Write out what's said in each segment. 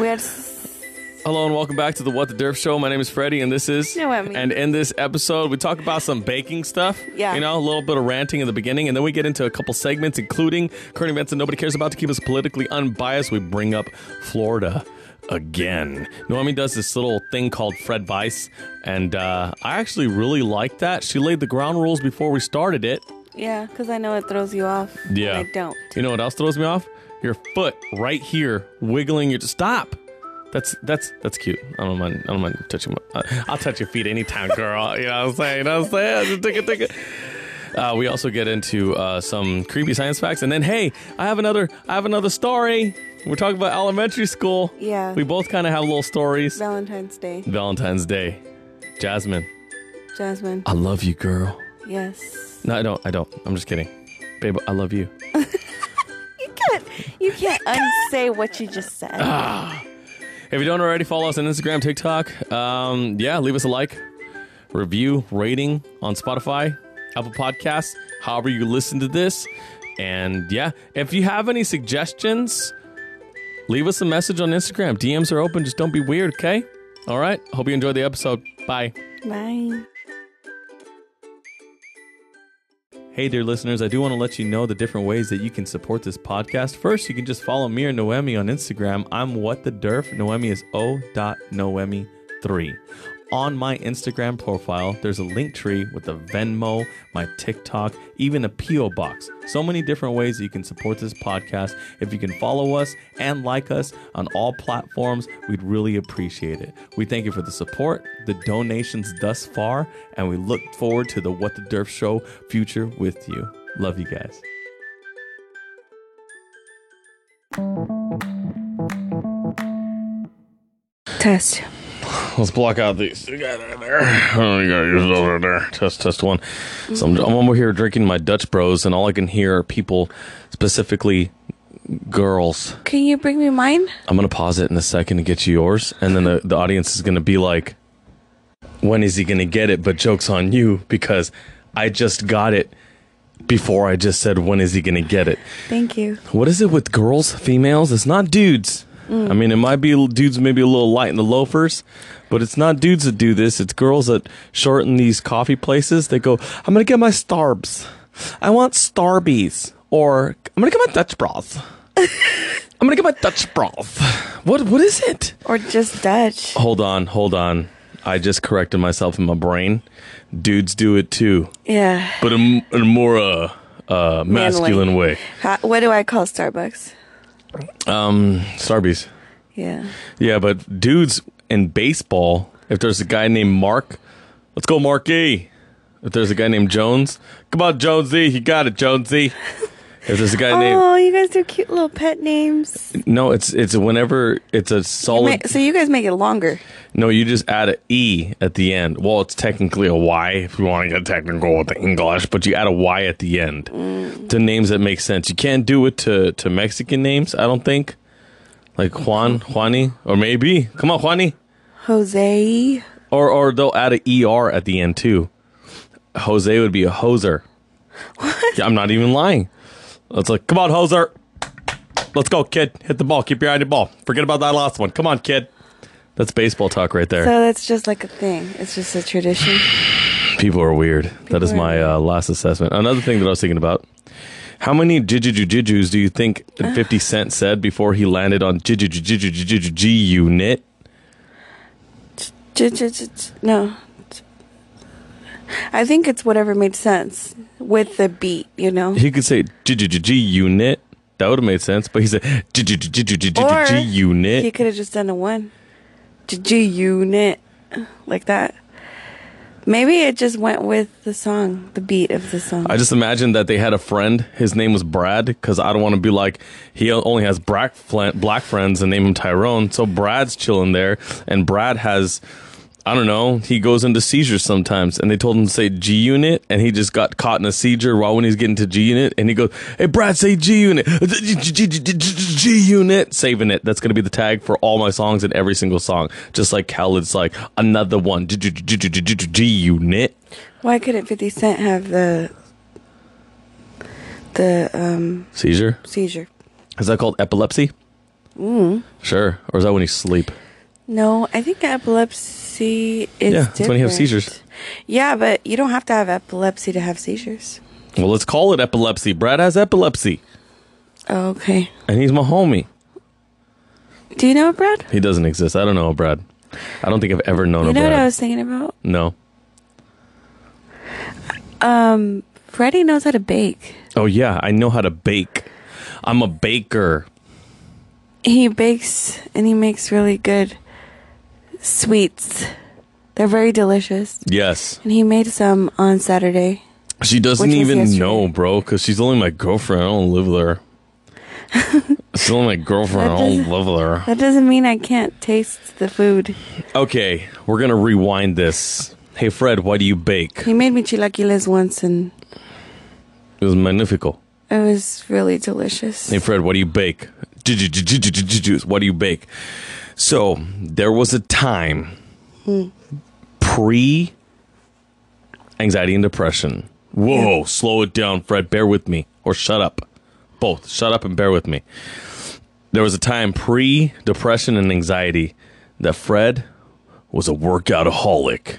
We had Hello and welcome back to the What the Derf Show. My name is Freddie, and this is Noemi. And in this episode, we talk about some baking stuff. Yeah. you know, a little bit of ranting in the beginning, and then we get into a couple segments, including current events that nobody cares about. To keep us politically unbiased, we bring up Florida again. Noemi does this little thing called Fred Vice, and uh, I actually really like that. She laid the ground rules before we started it. yeah, because I know it throws you off. Yeah. I don't. You know what else throws me off? Your foot right here wiggling. Your stop. That's that's that's cute. I don't mind. I don't mind touching. My, uh, I'll touch your feet anytime, girl. You know what I'm saying? You know what I'm saying? Just take it, take it. Uh, we also get into uh, some creepy science facts, and then hey, I have another. I have another story. We're talking about elementary school. Yeah. We both kind of have little stories. Valentine's Day. Valentine's Day. Jasmine, Jasmine. I love you, girl. Yes. No, I don't. I don't. I'm just kidding, babe. I love you. You can't. You can't unsay what you just said. Ah. If you don't already, follow us on Instagram, TikTok. Um, yeah, leave us a like, review, rating on Spotify, Apple Podcasts, however you listen to this. And yeah, if you have any suggestions, leave us a message on Instagram. DMs are open. Just don't be weird, okay? All right. Hope you enjoyed the episode. Bye. Bye. Hey, dear listeners, I do want to let you know the different ways that you can support this podcast. First, you can just follow me or Noemi on Instagram. I'm what the derf. Noemi is o.noemi3. On my Instagram profile, there's a link tree with a Venmo, my TikTok, even a P.O. box. So many different ways that you can support this podcast. If you can follow us and like us on all platforms, we'd really appreciate it. We thank you for the support, the donations thus far, and we look forward to the What the Derf Show future with you. Love you guys. Test. Let's block out these. You got it there. Oh, you got yours over there. Test, test one. So I'm, I'm over here drinking my Dutch Bros, and all I can hear are people, specifically girls. Can you bring me mine? I'm gonna pause it in a second to get you yours, and then the, the audience is gonna be like, "When is he gonna get it?" But jokes on you because I just got it before I just said, "When is he gonna get it?" Thank you. What is it with girls, females? It's not dudes. I mean, it might be dudes, maybe a little light in the loafers, but it's not dudes that do this. It's girls that shorten these coffee places. They go, "I'm gonna get my Starbs. I want Starbies, or I'm gonna get my Dutch broth. I'm gonna get my Dutch broth. What? What is it? Or just Dutch. Hold on, hold on. I just corrected myself in my brain. Dudes do it too, Yeah. but in, in a more uh, uh, masculine way. How, what do I call Starbucks? Um, Starbies. Yeah. Yeah, but dudes in baseball, if there's a guy named Mark, let's go Marky. If there's a guy named Jones, come on Jonesy, you got it, Jonesy. If there's a guy named Oh, you guys do cute little pet names. no, it's it's whenever it's a You solid. so you guys make it longer. no, you just add an e at the end. Well, it's technically a y if you want to get technical with the English, but you add a y at the end to names that make sense. You can't do it to to Mexican names. I don't think, like Juan, Juani, or maybe. Come on, Juani. Jose. Or or they'll add an ER at the end too. Jose would be a hoser. I'm not even lying. It's like, come on, hoser. Let's go, kid. Hit the ball. Keep your eye on the ball. Forget about that last one. Come on, kid. That's baseball talk right there. So that's just like a thing. It's just a tradition. People are weird. that is my uh, last assessment. Another thing that I was thinking about. How many jijiju jijus do you think 50 Cent said before he landed on jiju jiju jiju unit? No. I think it's whatever made sense with the beat, you know? He could say G unit. That would have made sense. But he said G unit. He could have just done a one. G g unit. Like that. Maybe it just went with the song, the beat of the song. I just imagined that they had a friend. His name was Brad because I don't want to be like he only has black black friends and name him Tyrone. So Brad's chilling there, and Brad has. I don't know. He goes into seizures sometimes, and they told him to say G unit, and he just got caught in a seizure while when he's getting to G unit, and he goes, "Hey, Brad, say G unit, G unit, saving it." That's gonna be the tag for all my songs and every single song, just like Khaled's like another one, G unit. Why couldn't 50 Cent have the the um Seizure seizure? is that called epilepsy? Mm. Sure. Or is that when you sleep? No, I think epilepsy is Yeah, that's when you have seizures. Yeah, but you don't have to have epilepsy to have seizures. Well, let's call it epilepsy. Brad has epilepsy, Oh, okay. and he's my homie. Do you know Brad? He doesn't exist. I don't know, Brad. I don't think I've ever known You know Brad. what I was thinking about? no. Um, Freddie knows how to bake. Oh yeah, I know how to bake. I'm a baker. He bakes and he makes really good sweets. They're very delicious. Yes. And he made some on Saturday. She doesn't even yesterday. know, bro, because she's only my girlfriend. I don't live there. she's only my girlfriend. I don't live there. That doesn't mean I can't taste the food. Okay, we're gonna rewind this. Hey Fred, why do you bake? He made me chilaquiles once and It was magnifico. it was really delicious. Hey Fred, what do you bake? What do you bake? So there was a time hmm. pre anxiety and depression. Whoa, Yeah. slow it down, Fred. Bear with me, or shut up. Both, shut up and bear with me. There was a time pre depression and anxiety that Fred was a workoutaholic.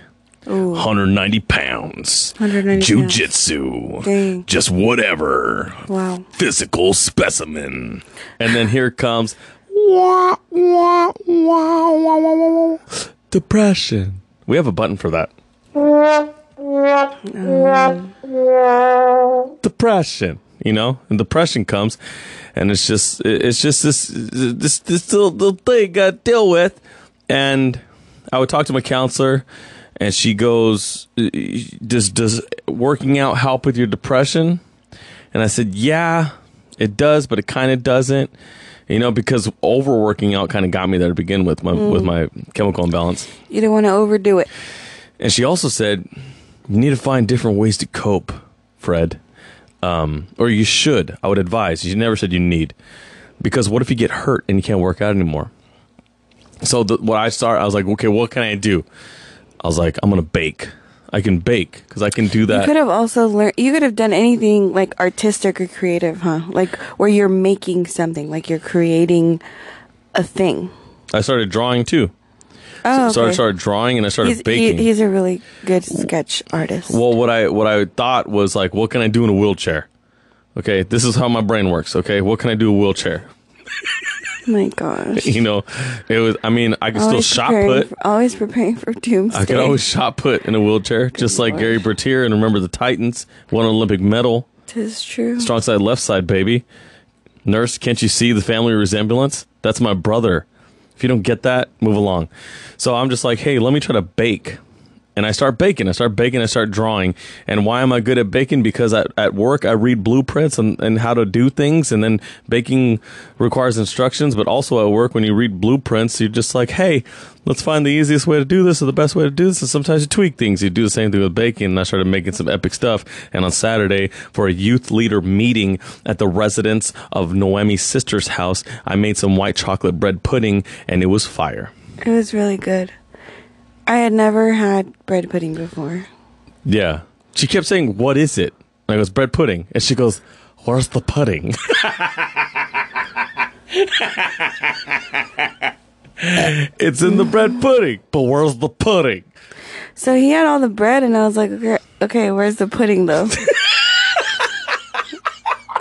Ooh. 190 pounds. 190 Jiu-jitsu. Just whatever Wow. physical specimen. And then here comes wah, wah, wah, wah, wah, wah, wah. depression. We have a button for that. Depression, you know, and depression comes, and it's just it's just this this this little, little thing got to deal with. And I would talk to my counselor, and she goes, "Does does working out help with your depression?" And I said, yeah, it does, but it kind of doesn't. You know, because overworking out kind of got me there to begin with my with my chemical imbalance. You don't want to overdo it. And she also said, you need to find different ways to cope, Fred. Um, or you should. I would advise. She never said you need, because what if you get hurt and you can't work out anymore? So the, what I started, I was like, okay, what can I do? I was like, I'm gonna bake. I can bake because I can do that. You could have also learned. You could have done anything like artistic or creative, huh? Like where you're making something, like you're creating a thing. I started drawing too. Oh, So I started drawing and I started he's, he- baking. he's a really good sketch artist. Well, what I what I thought was like, what can I do in a wheelchair? Okay, this is how my brain works. Okay, what can I do in a wheelchair? Oh my gosh. You know, it was. I mean, I could still shot put. for- always preparing for doomsday. I could always shot put in a wheelchair, just like Gary Bertier and remember the Titans won an Olympic medal. Tis true. Strong side, left side, baby. Nurse, can't you see the family resemblance? That's my brother. If you don't get that, move along. So I'm just like, hey, let me try to bake. And I start baking. I start baking. I start drawing. And why am I good at baking? Because at, at work, I read blueprints and, and how to do things. And then baking requires instructions. But also at work, when you read blueprints, you're just like, hey, let's find the easiest way to do this or the best way to do this. And sometimes you tweak things. You do the same thing with baking. And I started making some epic stuff. And on Saturday, for a youth leader meeting at the residence of Noemi's sister's house, I made some white chocolate bread pudding and it was fire. It was really good. I had never had bread pudding before. Yeah. She kept saying, What is it? And I goes, Bread pudding. And she goes, Where's the pudding? it's in the bread pudding, but where's the pudding? So he had all the bread, and I was like, okay, okay where's the pudding though?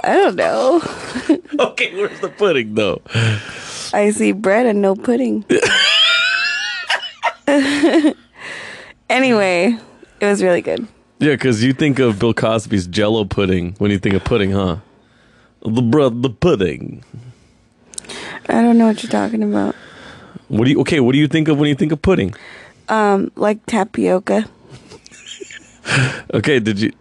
I don't know. Okay, where's the pudding though? I see bread and no pudding. anyway, it was really good. Yeah, because you think of Bill Cosby's Jello pudding when you think of pudding, huh? The bread, the pudding. I don't know what you're talking about. What do you? Okay, what do you think of when you think of pudding? Um, like tapioca, Okay, did you?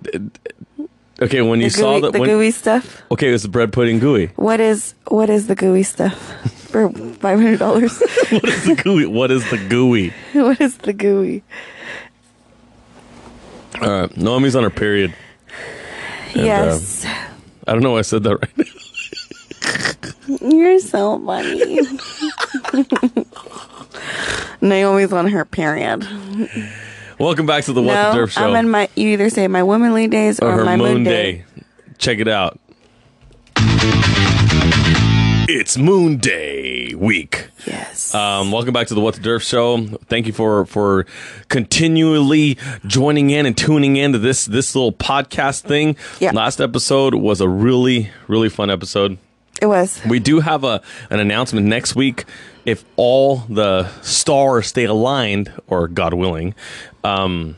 Okay, when you the saw gooey, that, the when, gooey stuff. okay, it's the bread pudding gooey. What is what is the gooey stuff for five hundred dollars? What is the gooey? What is the gooey? what is the gooey? All right, Noemi's on her period. And, uh, yes, I don't know why I said that right now. you're so funny. Noemi's on her period. Welcome back to the What no, the Derf Show. I'm in my. You either say my womanly days or, or my moon moon day. Check it out. It's Moon Day week. Yes. Um, welcome back to the What the Derf show. Thank you for for continually joining in and tuning in to this this little podcast thing. Yeah. Last episode was a really really fun episode. it was. We do have a an announcement next week if all the stars stay aligned, or God willing. Um,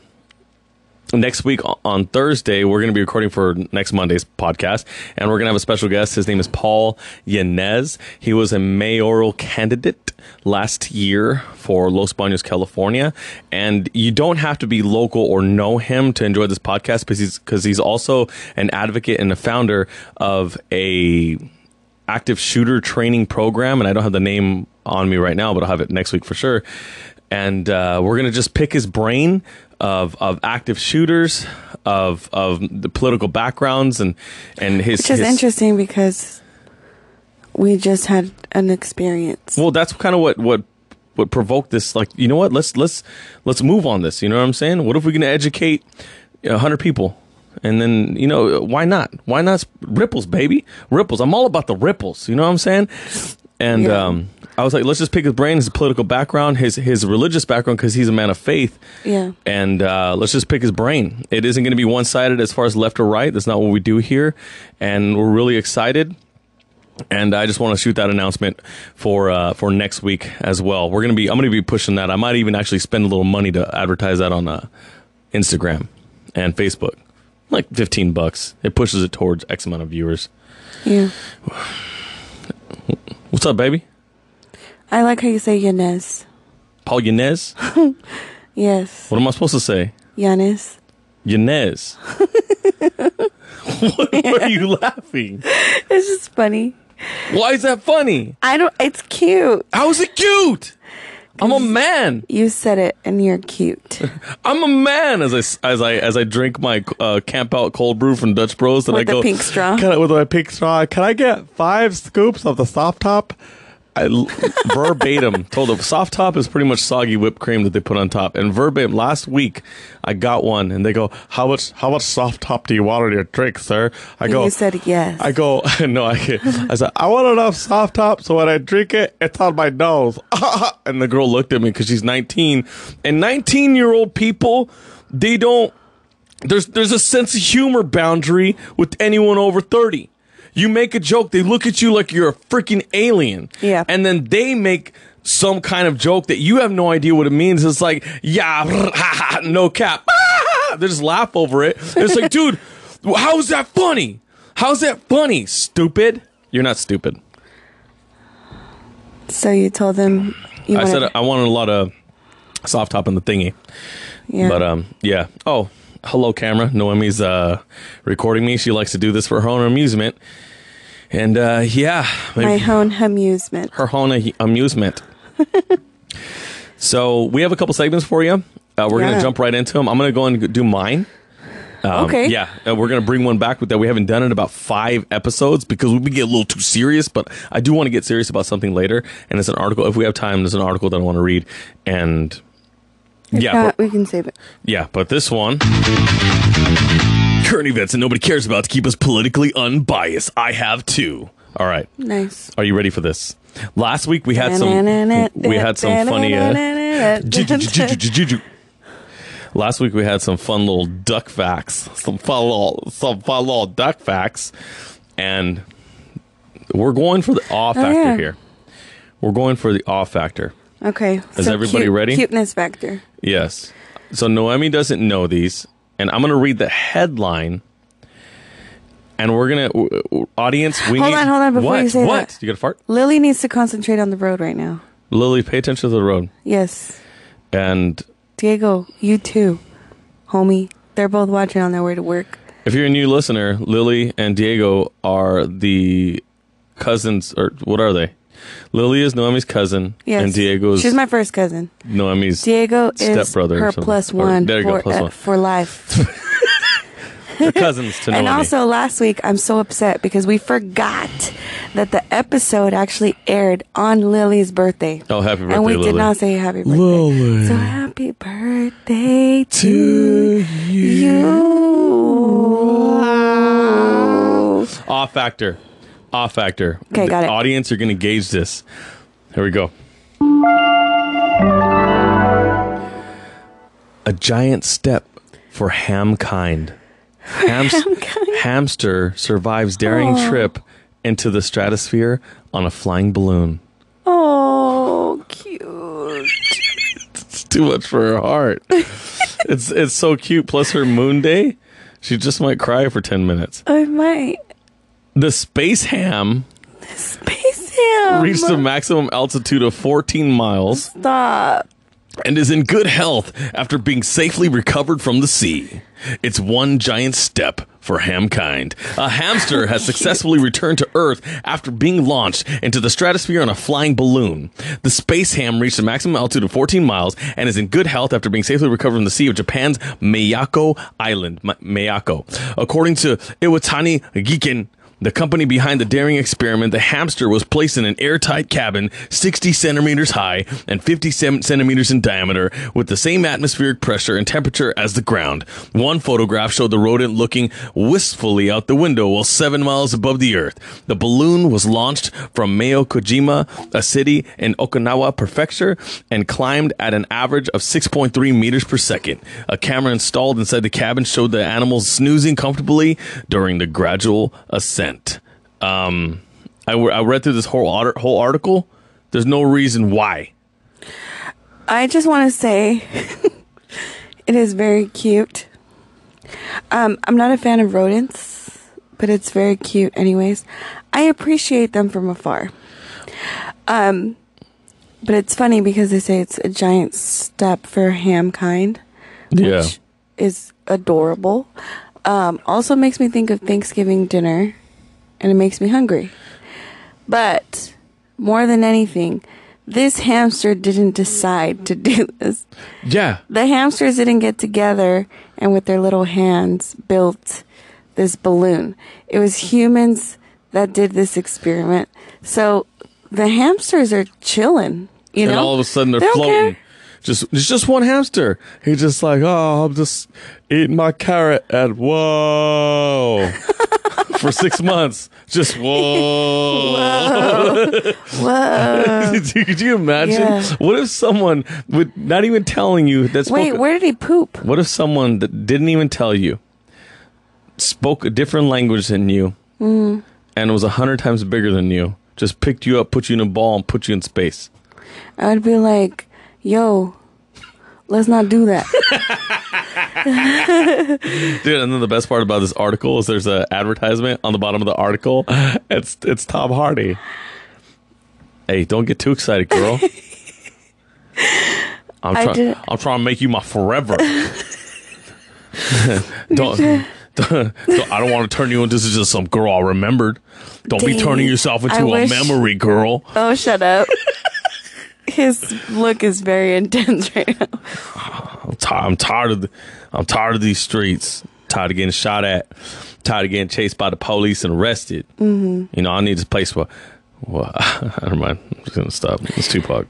next week on Thursday, we're going to be recording for next Monday's podcast, and we're going to have a special guest. His name is Paul Yanez. He was a mayoral candidate last year for Los Baños, California, and you don't have to be local or know him to enjoy this podcast because he's because he's also an advocate and a founder of a active shooter training program, and I don't have the name on me right now, but I'll have it next week for sure. And uh, we're gonna just pick his brain of of active shooters, of of the political backgrounds, and and his. Which is his- interesting because we just had an experience. Well, that's kind of what what what provoked this. Like, you know what? Let's let's let's move on this. You know what I'm saying? What if we're gonna educate a hundred people? And then you know why not? Why not ripples, baby? Ripples. I'm all about the ripples. You know what I'm saying? And Yeah. um, I was like, let's just pick his brain, his political background, his his religious background, because he's a man of faith. Yeah. And uh, let's just pick his brain. It isn't going to be one sided as far as left or right. That's not what we do here. And we're really excited. And I just want to shoot that announcement for uh, for next week as well. We're gonna be I'm gonna be pushing that. I might even actually spend a little money to advertise that on uh, Instagram and Facebook, like 15 bucks. It pushes it towards X amount of viewers. Yeah. What's up, baby? I like how you say Yanez. Paul Yanez. Yes. What am I supposed to say? Yanez. Yanez. Why are you laughing? It's just funny. Why is that funny? I don't, it's cute. How is it cute? I'm a man. You said it and you're cute. I'm a man as I as I as I drink my uh, camp out cold brew from Dutch Bros. And With I go pink straw? Can I, with my pink straw. Can I get five scoops of the soft top? I verbatim told them soft top is pretty much soggy whipped cream that they put on top. And verbatim last week I got one and they go, How much how much soft top do you want on your drink, sir? I go you said yes. I go, no, I, can't." I said, I want enough soft top so when I drink it, it's on my nose. and the girl looked at me because she's 19. And 19 year old people, they don't, there's, there's a sense of humor boundary with anyone over 30. You make a joke, they look at you like you're a freaking alien. Yeah. And then they make some kind of joke that you have no idea what it means. It's like, yeah, no cap. They just laugh over it. It's like, dude, how is that funny? How's that funny? Stupid. You're not stupid. so you told them you I wanted, said I wanted a lot of soft top in the thingy. yeah. But um, yeah. Oh, hello, camera. Noemi's uh recording me. She likes to do this for her own amusement. And uh, yeah, my own amusement. her own amusement. so we have a couple segments for you. Uh, we're Yeah. gonna jump right into them. I'm gonna go and do mine. Um, Okay. Yeah, uh, we're gonna bring one back with that we haven't done it in about five episodes because we get a little too serious. But I do want to get serious about something later, and it's an article. If we have time, there's an article that I want to read, and If yeah, not, but, we can save it. yeah. But this one, current events that nobody cares about to keep us politically unbiased. I have two. All right, Nice. are you ready for this? Last week we had some we had some funny. Uh, Last week we had some fun little duck facts, some fun little, some fun little duck facts, and we're going for the awe factor yeah. here. We're going for the awe factor. Okay. Is everybody cute- ready? Cuteness factor. Yes. So Noemi doesn't know these, and I'm going to read the headline, and we're gonna w- audience. We Hold need, on, hold on, before what? you say what? that. You got to fart, Lily needs to concentrate on the road right now. Lily. Pay attention to the road, Yes. and Diego, you too. Homie. They're both watching on their way to work. If you're a new listener, Lily and Diego are the cousins, or what are they? Lily is Noemi's cousin, Yes. and Diego is She's my first cousin. Noemi's. Diego is Stepbrother or her something. plus Or- one there you go, for, plus uh, one. for life. They're cousins to Noemi. and also, last week, I'm so upset because we forgot that the episode actually aired on Lily's birthday. oh, happy birthday, and we Lily! did not say happy birthday. Lily. So happy birthday to, To you. Off factor. Awe factor. Okay, got The it. Audience, you're going to gauge this. Here we go. A giant step for hamkind. Hams- hamster survives daring oh. trip into the stratosphere on a flying balloon. Oh, cute. It's too much for her heart. it's it's so cute. Plus her moon day, she just might cry for ten minutes. I might. The space ham Space Ham. reached a maximum altitude of 14 miles Stop. and is in good health after being safely recovered from the sea. It's one giant step for hamkind. A hamster has successfully returned to Earth after being launched into the stratosphere on a flying balloon. The space ham reached a maximum altitude of 14 miles and is in good health after being safely recovered from the sea of Japan's Miyako Island. Ma- Miyako. According to Iwatani Giken, the company behind the daring experiment, the hamster was placed in an airtight cabin 60 centimeters high and 50 cem- centimeters in diameter with the same atmospheric pressure and temperature as the ground. One photograph showed the rodent looking wistfully out the window while seven miles above the earth. The balloon was launched from Miyakojima, a city in Okinawa Prefecture, and climbed at an average of 6.3 meters per second. A camera installed inside the cabin showed the animals snoozing comfortably during the gradual ascent. Um, I, w- I read through this whole art- whole article. There's no reason why. I just want to say it is very cute. Um, I'm not a fan of rodents, but it's very cute anyways. I appreciate them from afar. Um, but it's funny because they say it's a giant step for hamkind, which Yeah. is adorable. Um, also makes me think of Thanksgiving dinner, and it makes me hungry. But more than anything, this hamster didn't decide to do this. Yeah. The hamsters didn't get together and with their little hands built this balloon. It was humans that did this experiment. So the hamsters are chilling, you know. and know? all of a sudden they're They floating. care. Just it's just one hamster. He's just like, oh, I'm just eating my carrot and whoa for six months. Just whoa. Whoa. whoa. Could you imagine? Yeah. What if someone would not even telling you that spoke Wait, where did he poop? what if someone that didn't even tell you spoke a different language than you Mm. and was a hundred times bigger than you? Just picked you up, put you in a ball, and put you in space. I would be like, yo, let's not do that. Dude, and then the best part about this article is there's an advertisement on the bottom of the article. It's it's Tom Hardy. Hey, don't get too excited, girl. I'm I trying. did- I'm trying to make you my forever. don't, don't, don't- I don't want to turn you into just some girl I remembered. Don't be Dang. turning yourself into I a wish- memory, girl. oh, shut up. His look is very intense right now. I'm, ti- I'm tired of the, I'm tired of these streets. Tired of getting shot at. Tired of getting chased by the police and arrested. Mm-hmm. You know, I need this place where. Well, never mind. I'm just gonna stop. It's Tupac.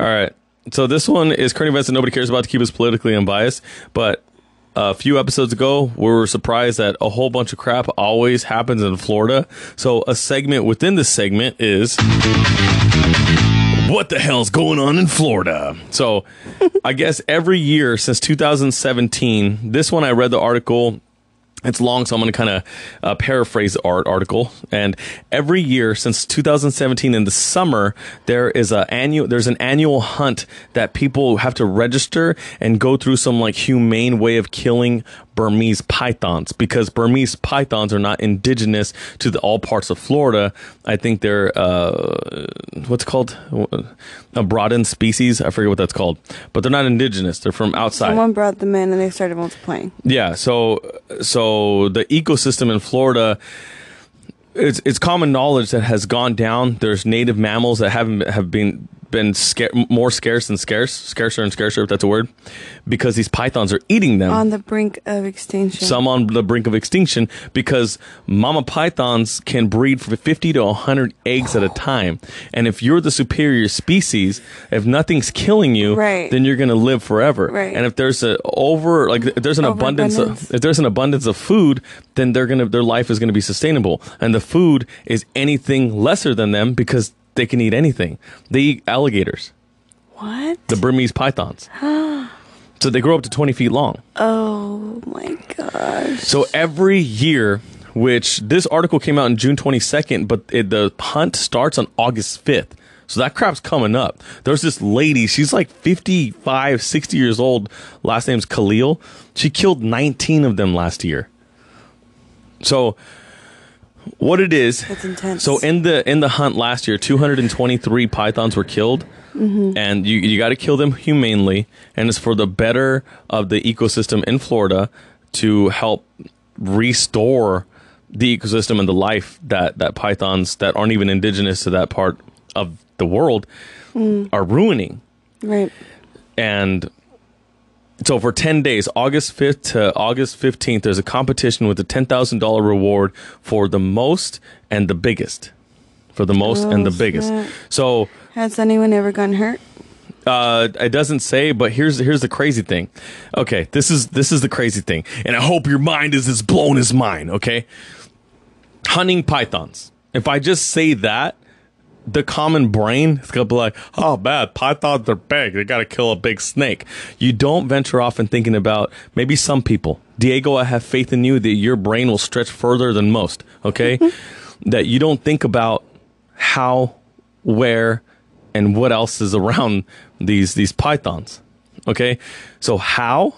All right. So this one is current events that nobody cares about to keep us politically unbiased. But a few episodes ago, we were surprised that a whole bunch of crap always happens in Florida. So a segment within this segment is what the hell's going on in Florida? So, I guess every year since 2017, this one I read the article. It's long, so I'm going to kind of uh, paraphrase the art article. And every year since 2017 in the summer, there is a annual. There's an annual hunt that people have to register and go through some like humane way of killing Burmese pythons because Burmese pythons are not indigenous to the, all parts of Florida. I think they're uh, what's called a broadened species. I forget what that's called, but they're not indigenous. They're from outside. Someone brought them in and they started multiplying. Yeah, so so the ecosystem in Florida it's it's common knowledge that has gone down. There's native mammals that haven't have been been scar- more scarce and scarce, scarcer and scarcer, if that's a word, because these pythons are eating them. On the brink of extinction. some on the brink of extinction because mama pythons can breed for 50 to 100 eggs at a time. And if you're the superior species, if nothing's killing you, Right. then you're going to live forever. Right. And if there's a over like if there's an abundance of, if there's an abundance of food, then they're going to their life is going to be sustainable. And the food is anything lesser than them because they can eat anything. They eat alligators, what? the Burmese pythons. Oh. so they grow up to 20 feet long. Oh my gosh. So every year, which this article came out on June 22nd, but it, the hunt starts on August 5th. So that crap's coming up. There's this lady, she's like 55, 60 years old. Last name's Kalil. She killed 19 of them last year. So what it is. That's intense. so in the in the hunt last year 223 pythons were killed. Mm-hmm. And you you got to kill them humanely. And it's for the better of the ecosystem in Florida to help restore the ecosystem and the life that that pythons that aren't even indigenous to that part of the world mm. are ruining. Right. and so for 10 days august 5th to august 15th there's a competition with a $10000 reward for the most and the biggest for the most and the Oh, biggest snap. so Has anyone ever gotten hurt? uh, it doesn't say, but here's here's the crazy thing. Okay, this is this is the crazy thing, and I hope your mind is as blown as mine. Okay, hunting pythons. If I just say that, the common brain is gonna be like, "Oh, bad pythons are big. They got to kill a big snake." You don't venture off and thinking about maybe some people. Diego, I have faith in you that your brain will stretch further than most. Okay, mm-hmm. that you don't think about how, where, and what else is around these these pythons. Okay, so how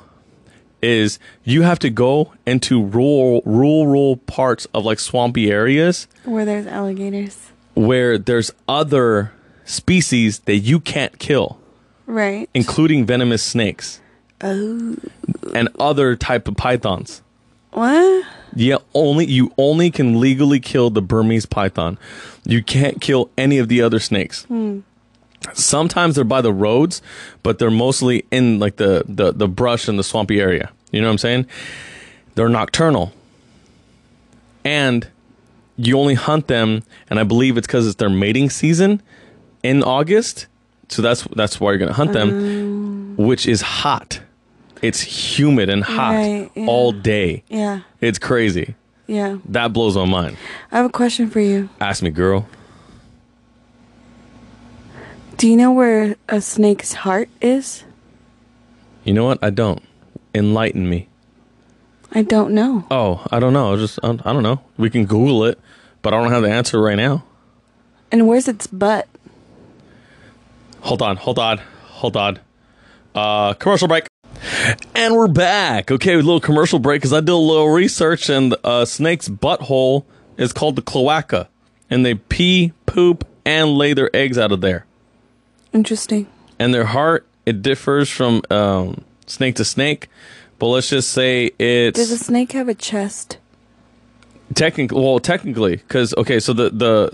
is you have to go into rural rural parts of like swampy areas Where there's alligators. Where there's other species that you can't kill, Right. including venomous snakes Oh. and other type of pythons. What? Yeah, only you only can legally kill the Burmese python. You can't kill any of the other snakes. Hmm. Sometimes they're by the roads, but they're mostly in like the, the the brush and the swampy area. You know what I'm saying? They're nocturnal. And you only hunt them, and I believe it's because it's their mating season in August. So that's that's why you're gonna hunt them, oh. which is hot. It's humid and hot Right, yeah. all day. Yeah. It's crazy. Yeah. That blows my mind. I have a question for you. Ask me, girl. Do you know where a snake's heart is? You know what? I don't. Enlighten me. I don't know. Oh, I don't know. I just I don't know. We can Google it, but I don't have the answer right now. And where's its butt? Hold on, hold on, hold on. Uh, commercial break. And we're back. Okay, a little commercial break because I did a little research, and a snake's butthole is called the cloaca, and they pee, poop, and lay their eggs out of there. Interesting. and their heart it differs from um, snake to snake but let's just say it's. Does a snake have a chest? Technically well technically because okay so the the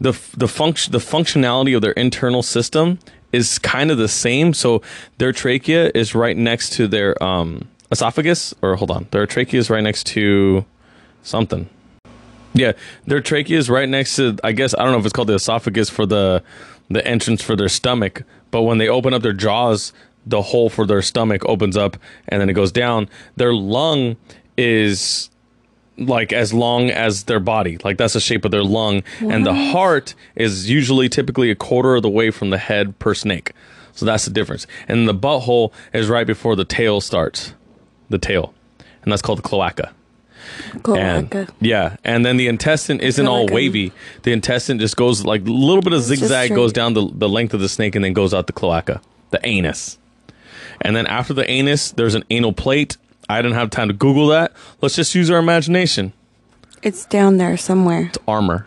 the the function the functionality of their internal system is kind of the same so their trachea is right next to their um esophagus or hold on their trachea is right next to something. Yeah their trachea is right next to i guess i don't know if it's called the esophagus for the the entrance for their stomach but when they open up their jaws the hole for their stomach opens up and then it goes down. Their lung is like as long as their body. Like that's the shape of their lung. And the heart is usually typically a quarter of the way from the head per snake. So that's the difference. And the butthole is right before the tail starts. The tail. And that's called the cloaca. And Cloaca. yeah, and then the intestine isn't all wavy. The intestine just goes like a little bit of zigzag goes down the, the length of the snake and then goes out the cloaca, the anus. And then after the anus, there's an anal plate. I didn't have time to Google that. Let's just use our imagination. It's down there somewhere. It's armor.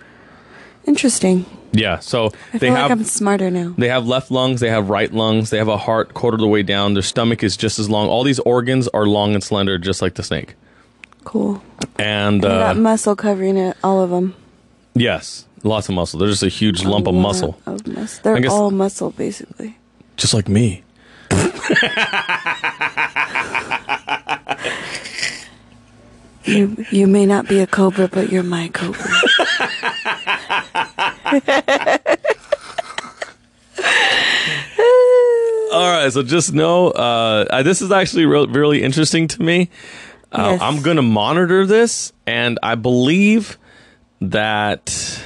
Interesting. Yeah, so I they feel have like I'm smarter now. they have left lungs, they have right lungs, they have a heart quarter of the way down. Their stomach is just as long. All these organs are long and slender, just like the snake. Cool. And And uh, got muscle covering it, all of them. Yes. Lots of muscle. They're just a huge lump of muscle, of mus- They're guess- all muscle, basically. just like me. You you may not be a cobra, but you're my cobra. All right, so just know uh, this is actually real, really interesting to me. Uh, Yes. I'm going to monitor this, and I believe that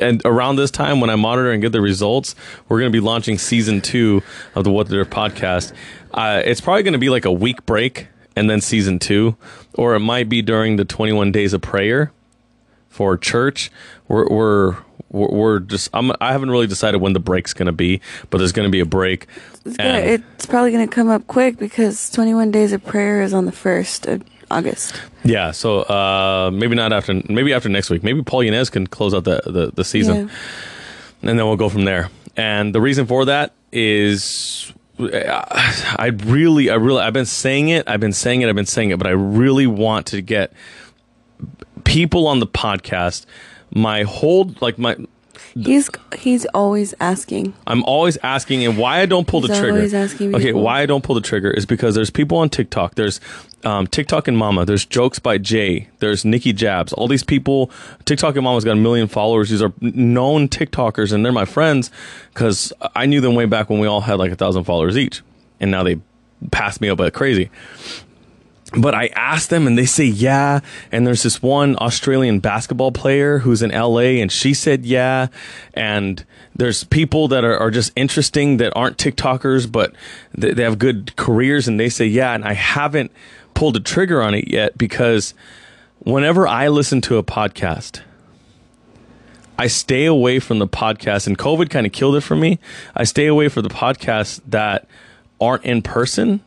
and around this time when I monitor and get the results, we're going to be launching season two of the What the Derf podcast. Uh, it's probably going to be like a week break and then season two, or it might be during the 21 days of prayer for church. We're we're we're, just I'm I haven't really decided when the break's going to be, but there's going to be a break. It's, gonna, it's probably going to come up quick because 21 Days of Prayer is on the 1st of August. Yeah, so uh, maybe not after, maybe after next week. Maybe Paul Yanez can close out the, the, the season, Yeah. and then we'll go from there. And the reason for that is, I really, I really, I've been saying it, I've been saying it, I've been saying it, but I really want to get people on the podcast. My whole, like my, He's he's always asking. I'm always asking, and why I don't pull the trigger. always asking okay, people. why I don't pull the trigger is because there's people on TikTok. There's um, TikTok and Mama. There's jokes by Jay. There's Nikki Jabs. All these people. TikTok and Mama's got a million followers. These are known TikTokers, and they're my friends because I knew them way back when we all had like a thousand followers each, and now they passed me up like crazy but I asked them and they say yeah. And there's this one Australian basketball player who's in LA and she said yeah. And there's people that are, are just interesting that aren't TikTokers, but they, they have good careers and they say yeah. And I haven't pulled a trigger on it yet because whenever I listen to a podcast, I stay away from the podcast, and COVID kind of killed it for me. I stay away from the podcasts that aren't in person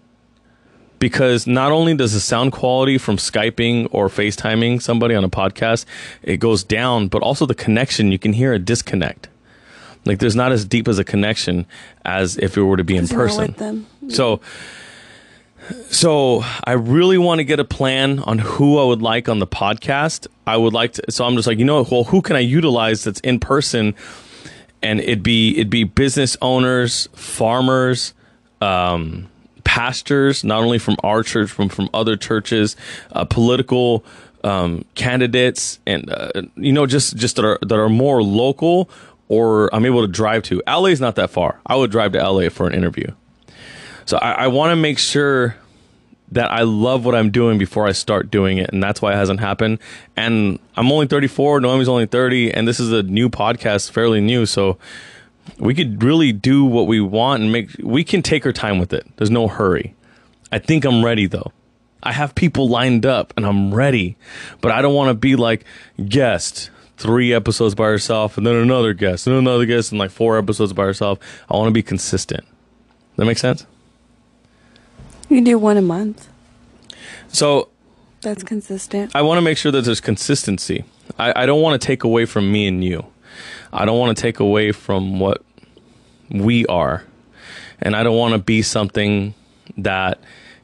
because not only does the sound quality from Skyping or FaceTiming somebody on a podcast, it goes down, but also the connection, you can hear a disconnect. Like there's not as deep as a connection as if it were to be in Because you're not person. with them. So, so I really want to get a plan on who I would like on the podcast. I would like to. So I'm just like, you know, well, who can I utilize that's in person? And it'd be it'd be business owners, farmers, um, pastors, not only from our church, from from other churches, uh, political um, candidates, and uh, you know, just just that are that are more local or I'm able to drive to. LA is not that far. I would drive to LA for an interview. So I, I want to make sure that I love what I'm doing before I start doing it, and that's why it hasn't happened. And I'm only 34. Noemi's only 30, and this is a new podcast, fairly new. So we could really do what we want and make. We can take our time with it. There's no hurry. I think I'm ready though. I have people lined up, and I'm ready, but I don't want to be like guest. Three episodes by herself and then another guest, and another guest, and like four episodes by herself I want to be consistent. That make sense? You can do one a month. So That's consistent. I want to make sure that there's consistency. I, I don't want to take away from me and you. I don't want to take away from what we are. And I don't want to be something that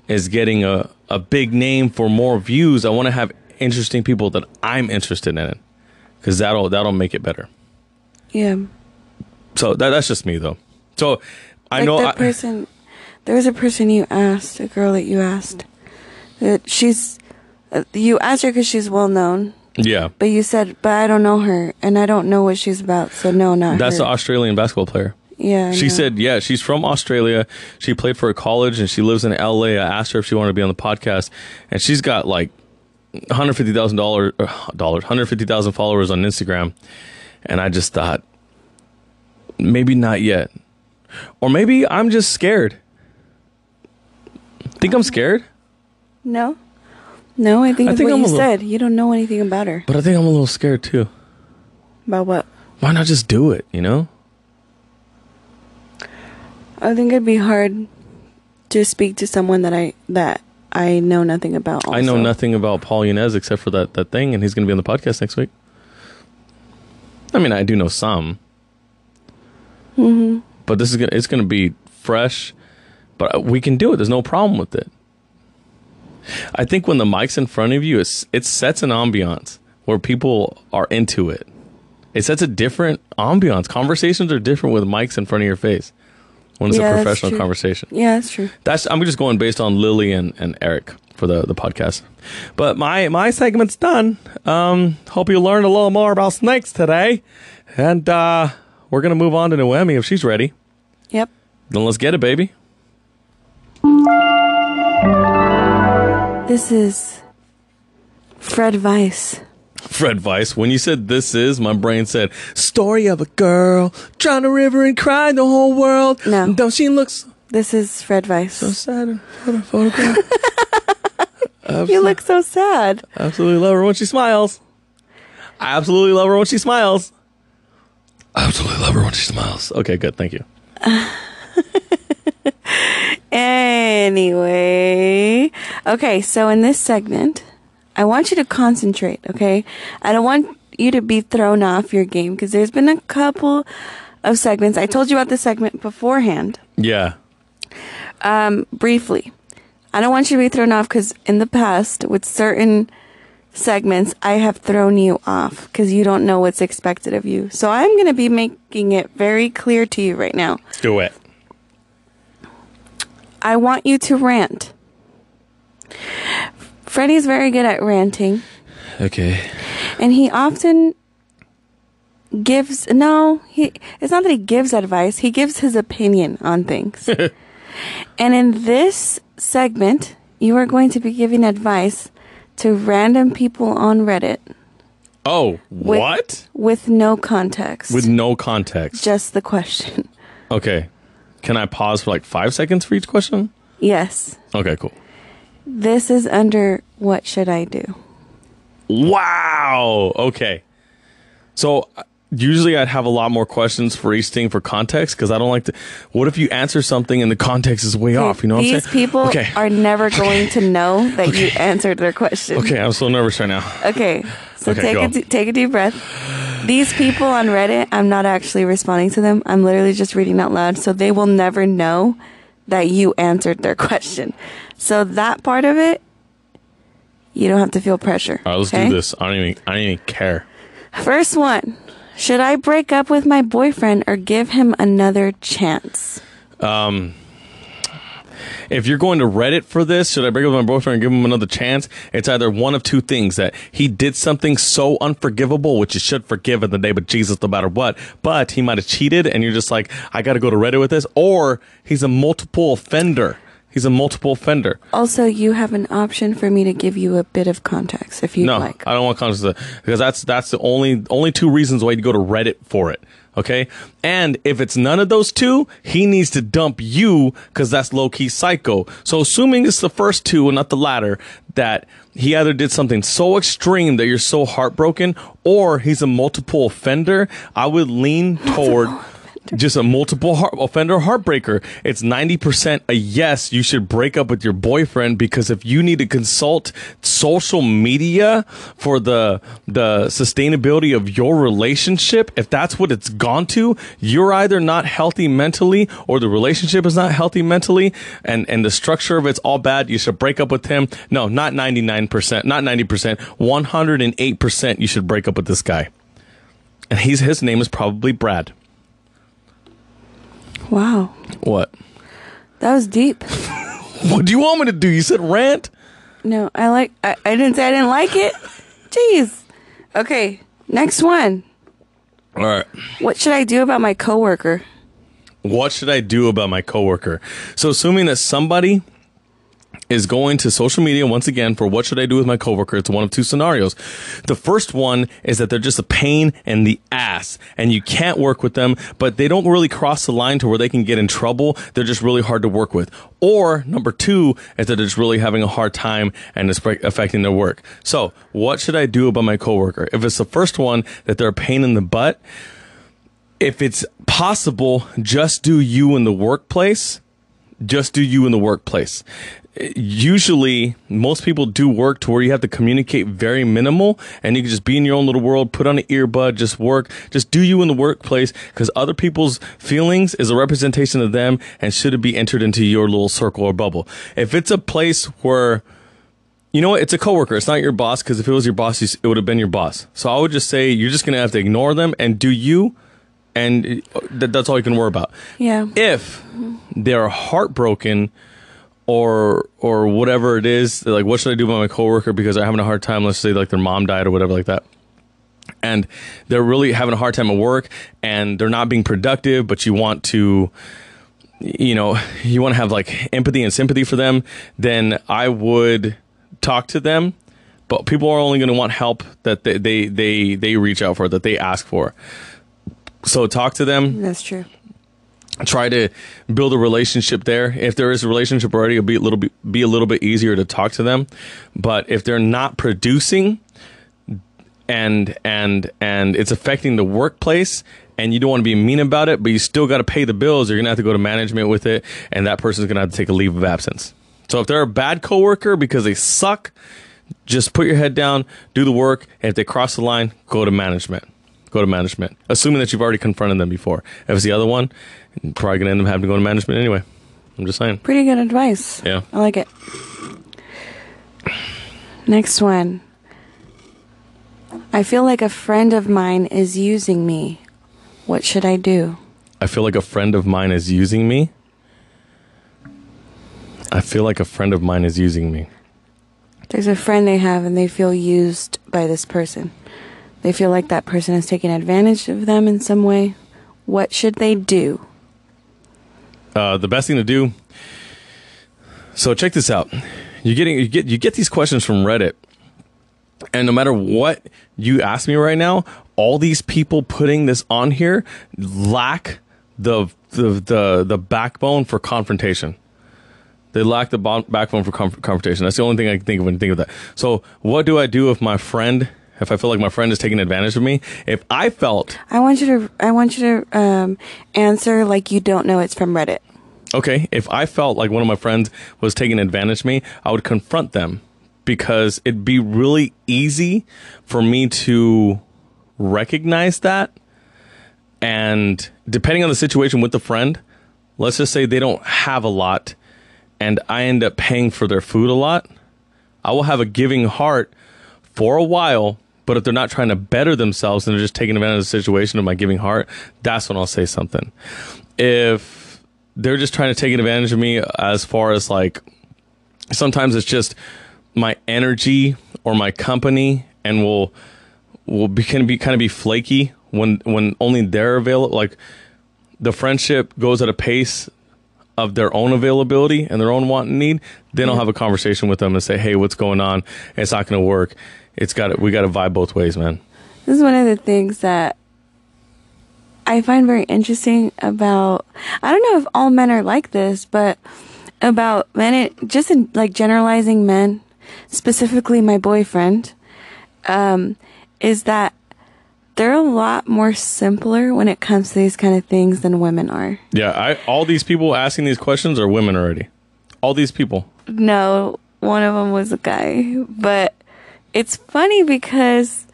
is getting a, a big name for more views. I want to have interesting people that I'm interested in. Because that'll that'll make it better. Yeah. So that, that's just me though. So I like know that I, person. There was a person you asked, a girl that you asked, that she's. Uh, you asked her because she's well known, yeah. but you said, "But I don't know her, and I don't know what she's about." So no, not That's her. the Australian basketball player. yeah. I She know. said, yeah, she's from Australia. She played for a college and she lives in LA. I asked her if she wanted to be on the podcast, and she's got like one hundred fifty thousand dollars, uh, dollars, one hundred fifty thousand followers on Instagram. And I just thought, maybe not yet, or maybe I'm just scared. Think I'm scared, no, no. I think I think what I'm you little- said. You don't know anything about her. but I think I'm a little scared too. About what? Why not just do it? You know? I think it'd be hard to speak to someone that I that I know nothing about. I know also. nothing about Paul Yanez except for that that thing, and he's going to be on the podcast next week. I mean, I do know some, Mm-hmm. but this is gonna it's going to be fresh. But we can do it. There's no problem with it. I think when the mic's in front of you, it's, it sets an ambiance where people are into it. It sets a different ambiance. Conversations are different with mics in front of your face when it's Yeah, a professional conversation. Yeah, that's true. That's I'm just going based on Lily and, and Eric for the, the podcast. But my my segment's done. Um, hope you learned a little more about snakes today, and uh, we're gonna move on to Noemi if she's ready. Yep. Then let's get it, baby. This is Fred Weiss. Fred Weiss. When you said this is, my brain said story of a girl drowned a river and cried the whole world. No. don't she look This is Fred Weiss. So sad in a photograph? you look so sad. I absolutely love her when she smiles. I absolutely love her when she smiles. I absolutely love her when she smiles. Okay, good. Thank you. Anyway, okay, so in this segment, I want you to concentrate, okay? I don't want you to be thrown off your game because there's been a couple of segments. I told you about the segment beforehand, Yeah. um, briefly. I don't want you to be thrown off because in the past, with certain segments, I have thrown you off because you don't know what's expected of you. So I'm going to be making it very clear to you right now. Do it. I want you to rant. Freddie's very good at ranting, Okay. and he often gives no, he it's not that he gives advice, he gives his opinion on things. and in this segment, you are going to be giving advice to random people on Reddit Oh, with, what? with no context. With no context. just the question. Okay. Can I pause for like five seconds for each question? Yes. Okay, cool. This is under what should I do? Wow. Okay. So usually I'd have a lot more questions for each thing for context because I don't like to. What if you answer something and the context is way off? You know what I'm saying? These people okay. are never going to know that you answered their question. okay, I'm so nervous right now. Okay. So Okay, take go. a d- take a deep breath. These people on Reddit, I'm not actually responding to them. I'm literally just reading out loud, so they will never know that you answered their question. So that part of it, you don't have to feel pressure. All right, let's okay? do this. I don't even. I don't even care. First one. Should I break up with my boyfriend or give him another chance? Um, if you're going to Reddit for this, should I break up with my boyfriend and give him another chance? It's either one of two things that he did something so unforgivable, which you should forgive in the name of Jesus no matter what, but he might have cheated and you're just like, I got to go to Reddit with this, or he's a multiple offender. He's a multiple offender. Also, you have an option for me to give you a bit of context if you'd No, like. I don't want context because that's that's the only only two reasons why you go to Reddit for it. Okay, and if it's none of those two, he needs to dump you because that's low key psycho. So assuming it's the first two and not the latter, that he either did something so extreme that you're so heartbroken, or he's a multiple offender, I would lean toward. Just a multiple heart, offender heartbreaker. It's 90% a yes, you should break up with your boyfriend because if you need to consult social media for the the sustainability of your relationship, if that's what it's gone to, you're either not healthy mentally or the relationship is not healthy mentally and and the structure of it's all bad, you should break up with him. No, not 99%, not 90%, 108% you should break up with this guy. And he's his name is probably Brad. Wow. What? That was deep. What do you want me to do? You said rant? No, I like. I, I didn't say I didn't like it. Jeez. Okay, next one. All right. What should I do about my coworker? What should I do about my coworker? So, assuming that somebody is going to social media once again for what should I do with my coworker, it's one of two scenarios. The first one is that they're just a pain in the ass and you can't work with them, but they don't really cross the line to where they can get in trouble. They're just really hard to work with. Or number two is that they're just really having a hard time and it's affecting their work. So, what should I do about my coworker? If it's the first one that they're a pain in the butt, if it's possible, just do you in the workplace. Just do you in the workplace. Usually, most people do work to where you have to communicate very minimal and you can just be in your own little world, put on an earbud, just work. Just do you in the workplace because other people's feelings is a representation of them and should it be entered into your little circle or bubble. If it's a place where you know what? It's a coworker. It's not your boss because if it was your boss, it would have been your boss. So I would just say you're just gonna have to ignore them and do you, and uh, that's all you can worry about. Yeah. If they're heartbroken or or whatever it is, like, what should I do about my coworker because they're having a hard time? Let's say like their mom died or whatever like that. And they're really having a hard time at work and they're not being productive, but you want to you know, you want to have like empathy and sympathy for them, then I would talk to them. But people are only going to want help that they, they they they reach out for, that they ask for. So talk to them, That's true. Try to build a relationship there. If there is a relationship already, it'll be a little bit be a little bit easier to talk to them. But if they're not producing and and and it's affecting the workplace and you don't want to be mean about it, but you still got to pay the bills, you're going to have to go to management with it and that person's going to have to take a leave of absence. So if they're a bad coworker because they suck, just put your head down, do the work, and if they cross the line, go to management. Go to management, assuming that you've already confronted them before. If it's the other one, probably gonna end up having to go to management anyway. I'm just saying. Pretty good advice. Yeah. I like it. Next one. I feel like a friend of mine is using me. What should I do? I feel like a friend of mine is using me. I feel like a friend of mine is using me. There's a friend they have and they feel used by this person. They feel like that person is taking advantage of them in some way. What should they do? Uh, the best thing to do. So check this out. You're getting you get you get these questions from Reddit, and no matter what you ask me right now, all these people putting this on here lack the the the, the backbone for confrontation. They lack the bon- backbone for conf- confrontation. That's the only thing I can think of when you think of that. So, what do I do if my friend, if I feel like my friend is taking advantage of me? If I felt I want you to I want you to um, answer like you don't know it's from Reddit. Okay, if I felt like one of my friends was taking advantage of me, I would confront them because it'd be really easy for me to recognize that. And depending on the situation with the friend, let's just say they don't have a lot and I end up paying for their food a lot, I will have a giving heart for a while. But if they're not trying to better themselves and they're just taking advantage of the situation of my giving heart, that's when I'll say something. If they're just trying to take advantage of me as far as like sometimes it's just my energy or my company and will will be can be kind of be flaky when when only they're available like the friendship goes at a pace of their own availability and their own want and need then i'll mm-hmm. have a conversation with them and say hey what's going on? It's not going to work. It's got we got to vibe both ways man. This is one of the things that I find very interesting about. I don't know if all men are like this, but about men, it, just in like generalizing men, specifically my boyfriend, um, is that they're a lot more simpler when it comes to these kind of things than women are. yeah i all these people asking these questions are women already all these people No, one of them was a guy, but it's funny because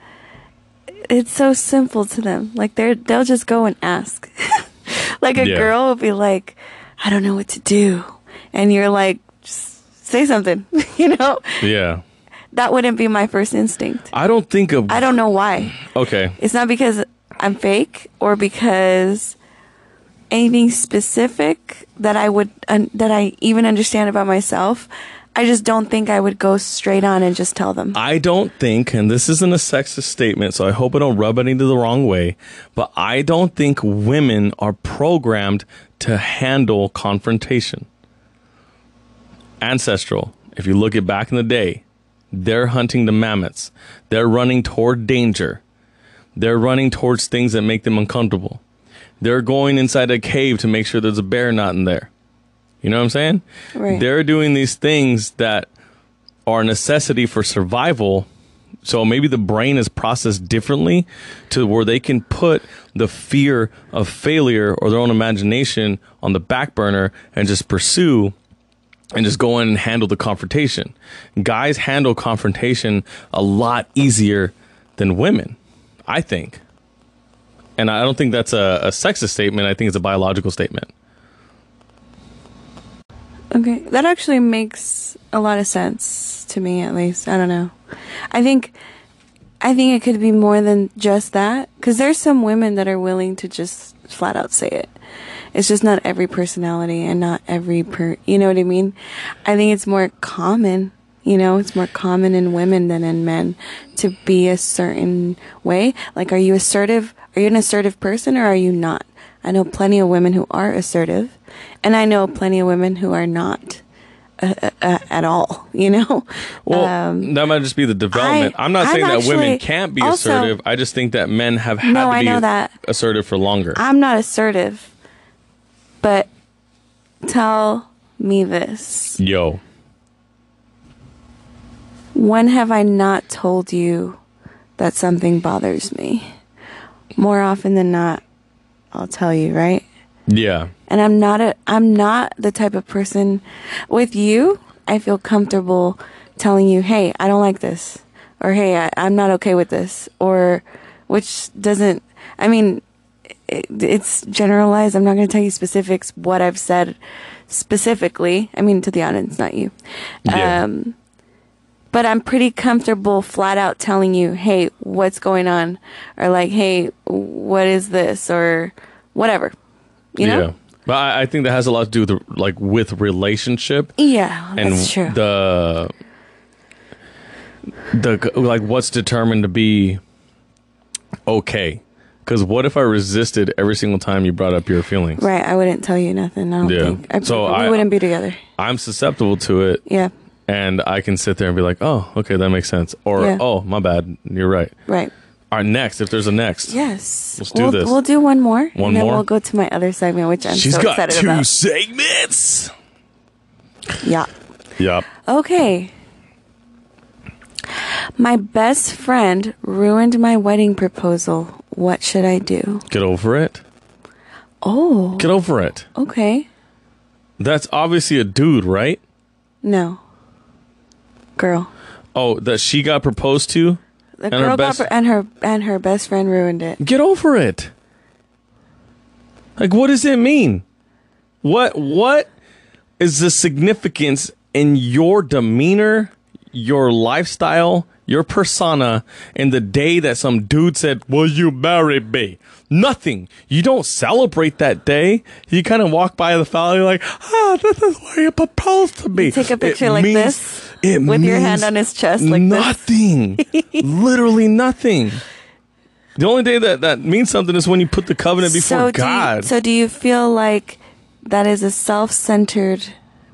it's so simple to them. Like they're they'll just go and ask. like a Yeah. girl will be like, "I don't know what to do," and you're like, just "Say something," you know. yeah That wouldn't be my first instinct. i don't think of I don't know why. okay It's not because I'm fake or because anything specific that I would un- that I even understand about myself. I just don't think I would go straight on and just tell them. I don't think, and this isn't a sexist statement, so I hope I don't rub into the wrong way, but I don't think women are programmed to handle confrontation. Ancestral, if you look at back in the day, they're hunting the mammoths. They're running toward danger. They're running towards things that make them uncomfortable. They're going inside a cave to make sure there's a bear not in there. You know what I'm saying? Right. They're doing these things that are a necessity for survival. So maybe the brain is processed differently to where they can put the fear of failure or their own imagination on the back burner and just pursue and just go in and handle the confrontation. Guys handle confrontation a lot easier than women, I think. And I don't think that's a, a sexist statement. I think it's a biological statement. Okay, that actually makes a lot of sense to me at least. I don't know. I think I think it could be more than just that cuz there's some women that are willing to just flat out say it. It's just not every personality and not every per, you know what I mean? I think it's more common, you know, it's more common in women than in men to be a certain way. Like are you assertive? Are you an assertive person or are you not? I know plenty of women who are assertive and I know plenty of women who are not uh, uh, uh, at all, you know? Well, Um, that might just be the development. I- I'm not I'm saying that women can't be also- assertive. I just think that men have had No, to I be know that. assertive for longer. I'm not assertive, but tell me this. Yo, When have I not told you that something bothers me? More often than not, I'll tell you, right? yeah, And I'm not a I'm not the type of person with you, I feel comfortable telling you, "Hey, I don't like this." Or, "Hey, I, I'm not okay with this." Or which doesn't I mean, it, it's generalized. I'm not going to tell you specifics what I've said specifically. I mean to the audience, not you. Yeah. Um but I'm pretty comfortable flat out telling you, "Hey, what's going on?" or like, "Hey, what is this?" or whatever. You know? yeah. But I, I think that has a lot to do with like with relationship Yeah, and that's true. the the like what's determined to be okay. Because what if I resisted every single time you brought up your feelings? right, I wouldn't tell you nothing. I don't Yeah. think. I, So we I- wouldn't be together. I'm susceptible to it, Yeah, and I can sit there and be like, "Oh, okay, that makes sense," or Yeah. "Oh, my bad, you're right." right. All right, next, if there's a next, Yes. Let's do we'll, this. We'll do one more. One and then more? we'll go to my other segment, which I'm she's so got excited two about. segments. Yeah. Yep. Okay. My best friend ruined my wedding proposal. What should I do? Get over it. Oh, Get over it. okay. That's obviously a dude, right? No. Girl. Oh, that she got proposed to. The And her girl best- got and her and her best friend ruined it. Get over it. Like, what does it mean? What what is the significance in your demeanor, your lifestyle, your persona, and the day that some dude said, "Will you marry me?" Nothing. You don't celebrate that day. You kind of walk by the fella, you're like, "Ah, this is where you proposed to me." take a It picture like means- this, it with your hand on his chest like nothing. Literally nothing. The only day that that means something is when you put the covenant before do you- God. so do you feel like that is a self-centered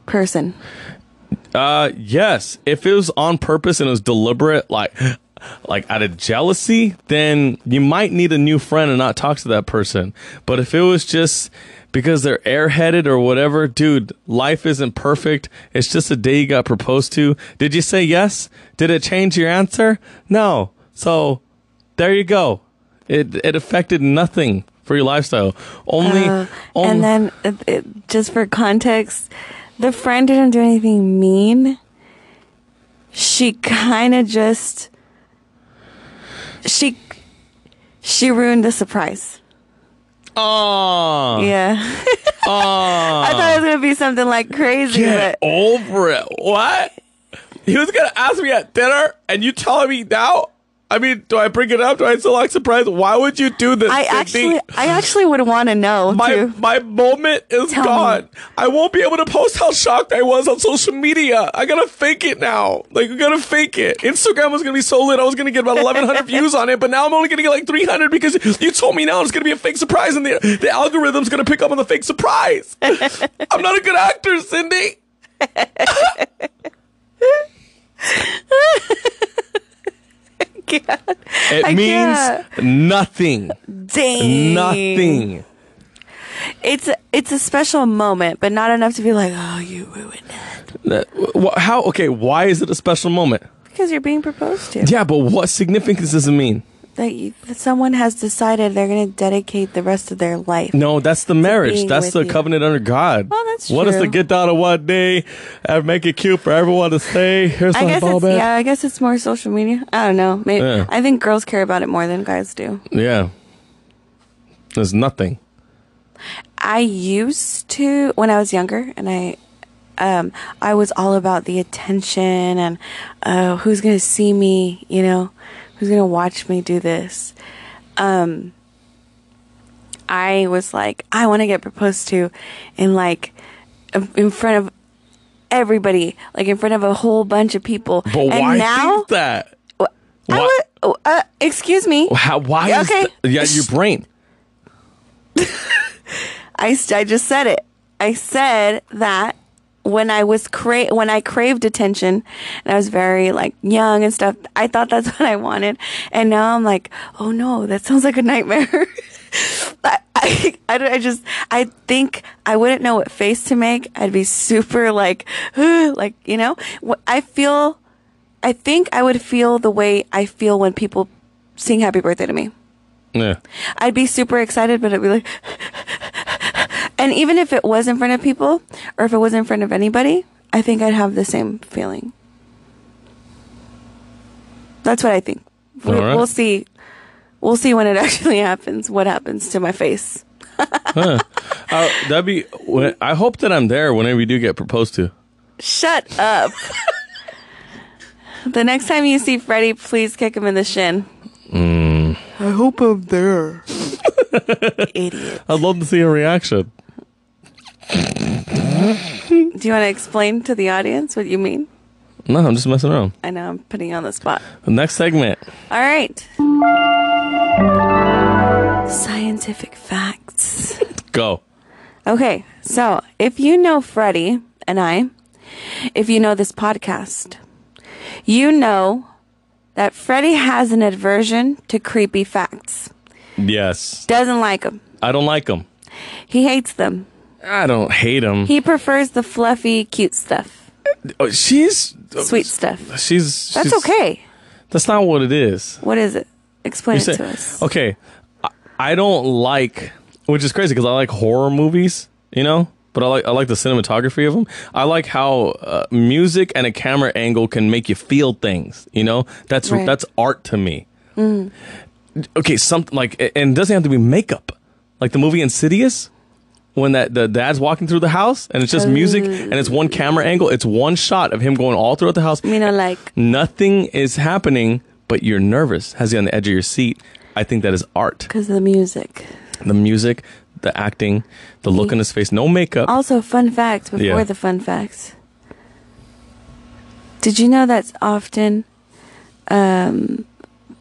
person? uh, yes. If it was on purpose and it was deliberate, like like out of jealousy, then you might need a new friend and not talk to that person. But if it was just because they're airheaded or whatever, dude, life isn't perfect. It's just a day you got proposed to. Did you say yes? Did it change your answer? No. So there you go. It it affected nothing for your lifestyle. Only, Uh, only and then, it, it, just for context, the friend didn't do anything mean. She kind of just she she ruined the surprise. Oh, Yeah, Oh. I thought it was gonna be something like crazy, Get but over it. What? He was gonna ask me at dinner, and you telling me now? I mean, do I bring it up? Do I still act surprised? Why would you do this? I Sydney? actually I actually would want to know my too. my moment is Tell me. gone. I won't be able to post how shocked I was on social media. I gotta fake it now. Like I gotta fake it. Instagram was gonna be so lit. I was gonna get about eleven hundred views on it, but now I'm only gonna get like three hundred because you told me now it's gonna be a fake surprise, and the the algorithm's gonna pick up on the fake surprise. I'm not a good actor, Cindy. It I means can't. nothing. Dang, Nothing. It's a, it's a special moment, but not enough to be like, oh, you ruined it How? Okay, why is it a special moment? because you're being proposed to. Yeah, but what significance does it mean? That, you, that someone has decided they're going to dedicate the rest of their life. No, that's the marriage. That's the you. covenant under God. Well, that's true. What is the get down to one day and make it cute for everyone to stay? Here's I guess it's yeah. I guess it's more social media. I don't know. Maybe Yeah. I think girls care about it more than guys do. Yeah. There's nothing. I used to when I was younger, and I um, I was all about the attention and uh, who's gonna see me, you know, who's gonna watch me do this. Um, I was like, I want to get proposed to, in like, in front of everybody, like in front of a whole bunch of people. But and why now, think that? Why- would, oh, uh, excuse me. How, why Okay. is? Yeah, your brain. I, I just said it. I said that when I was cra- when I craved attention and I was very like young and stuff, I thought that's what I wanted. And now I'm like, oh no, that sounds like a nightmare. I, I, I, just, I think I wouldn't know what face to make. I'd be super like, like, you know, I feel, I think I would feel the way I feel when people sing happy birthday to me. Yeah. I'd be super excited, but I'd be like, and even if it was in front of people or if it was in front of anybody, I think I'd have the same feeling. That's what I think. We, All right. We'll see. We'll see when it actually happens. What happens to my face? Uh, that'd be. when- I hope that I'm there whenever you do get proposed to. Shut up. the next time you see Freddie, please kick him in the shin. I hope I'm there. Idiot. I'd love to see a reaction. Do you want to explain to the audience what you mean? No, I'm just messing around. I know I'm putting you on the spot. Next segment. All right. Scientific facts. Go. Okay, so if you know Freddie and I, if you know this podcast, you know that Freddie has an aversion to creepy facts. Yes. Doesn't like them. I don't like them. He hates them. I don't hate him. He prefers the fluffy, cute stuff, Oh, she's sweet stuff. She's. That's she's- okay. That's not what it is. What is it? Explain You it to us. Okay, I, I don't like, which is crazy because I like horror movies, you know. But I like I like the cinematography of them. I like how uh, music and a camera angle can make you feel things. You know, that's Right. that's art to me. Okay, something like, and it doesn't have to be makeup. Like the movie Insidious, when that the dad's walking through the house and it's just music and it's one camera angle. It's one shot of him going all throughout the house. You know, like Nothing is happening, but you're nervous, has you on the edge of your seat. I think that is art. because of the music. The music, the acting, the look on his face, no makeup. Also, fun fact before Yeah. the fun facts. Did you know that's often um,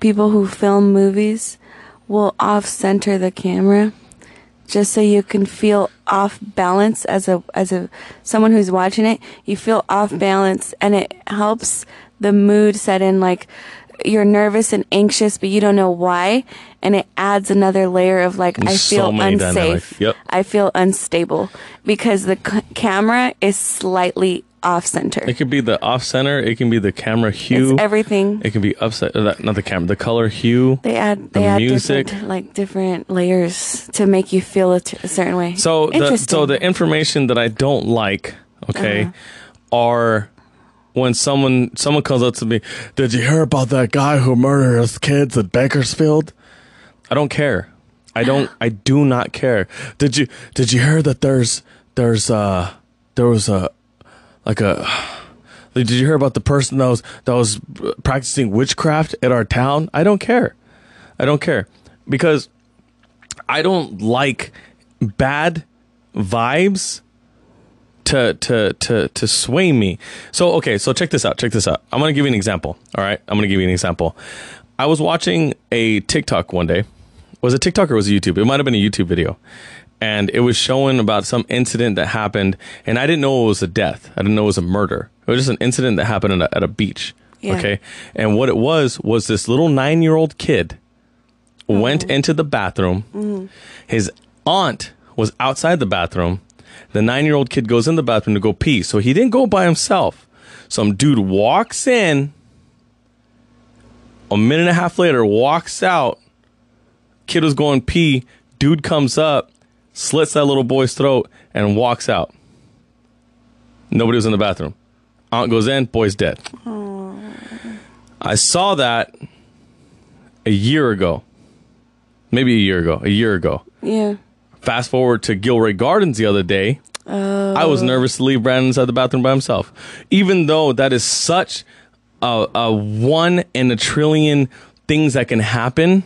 people who film movies will off center the camera just so you can feel off balance as a as a someone who's watching it. You feel off balance, and it helps the mood set in. Like you're nervous and anxious, but you don't know why, and it adds another layer of like I There's so feel many unsafe. Yep. I feel unstable because the c- camera is slightly off center. It could be the off center. It can be the camera hue. It's everything. it can be upside. Uh, not the camera. The color hue. They add the they add music. different like different layers to make you feel a, t- a certain way. So the so the information that I don't like, okay, Uh-huh. are when someone someone comes up to me, did you hear about that guy who murdered his kids at Bakersfield? I don't care. I don't. I do not care. Did you Did you hear that there's there's uh there was a like a did you hear about the person that was that was uh, practicing witchcraft at our town? I don't care. I don't care because I don't like bad vibes to to to to sway me. So okay, so check this out. Check this out. I'm gonna give you an example. All right, I'm gonna give you an example. I was watching a TikTok one day. Was it TikTok or was it YouTube? It might have been a YouTube video, and it was showing about some incident that happened, and I didn't know it was a death. I didn't know it was a murder. It was just an incident that happened at a, at a beach. Yeah. Okay, and what it was was this little nine year old kid oh. went into the bathroom. Mm. His aunt was outside the bathroom. The nine year old kid goes in the bathroom to go pee. So he didn't go by himself. Some dude walks in. A minute and a half later, walks out. Kid was going pee. Dude comes up, slits that little boy's throat, and walks out. Nobody was in the bathroom. Aunt goes in, boy's dead. I saw that a year ago. Maybe a year ago. A year ago. yeah. Fast forward to Gilroy Gardens the other day. Oh. I was oh. nervous to leave Brandon inside the bathroom by himself, even though that is such a, a one in a trillion things that can happen.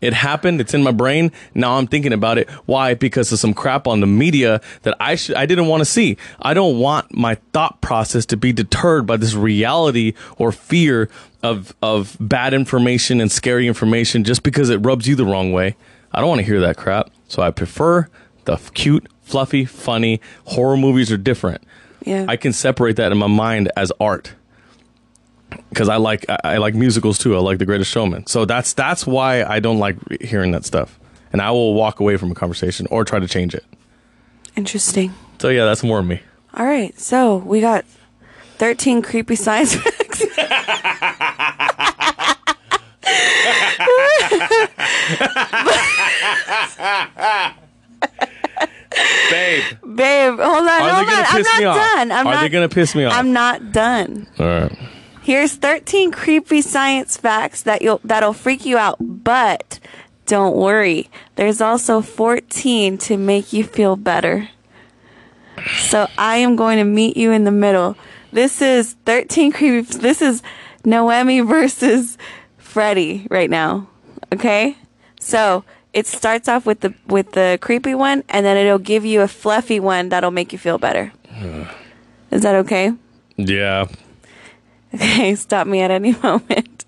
It happened. It's in my brain. Now I'm thinking about it. Why? Because of some crap on the media that I should, I didn't want to see. I don't want my thought process to be deterred by this reality or fear of, of bad information and scary information just because it rubs you the wrong way. I don't want to hear that crap. So I prefer the cute, fluffy, funny horror movies are different. Yeah. I can separate that in my mind as art because I like I, I like musicals too. I like The Greatest Showman, so that's that's why I don't like hearing that stuff, and I will walk away from a conversation or try to change it. Interesting. So yeah, that's more of me. All right, so we got 13 creepy science facts. Babe, Babe, hold on, are hold they on. gonna I'm piss not off? done. I'm are not they gonna piss me off? I'm not done. All right. Here's 13 creepy science facts that you'll that'll freak you out, but don't worry. There's also 14 to make you feel better. So I am going to meet you in the middle. This is 13 creepy this is Noemi versus Freddie right now. Okay? So it starts off with the with the creepy one and then it'll give you a fluffy one that'll make you feel better. Is that okay? Yeah. Okay, stop me at any moment.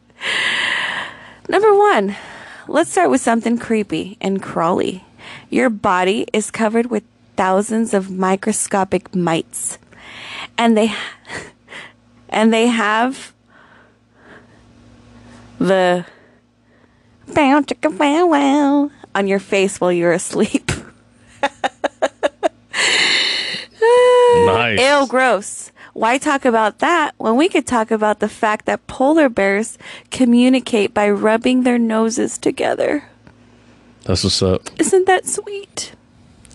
Number one, let's start with something creepy and crawly. Your body is covered with thousands of microscopic mites, and they and they have the bow chicka wow wow on your face while you're asleep. Nice. Ew, gross. Why talk about that when we could talk about the fact that polar bears communicate by rubbing their noses together? That's what's up. Isn't that sweet?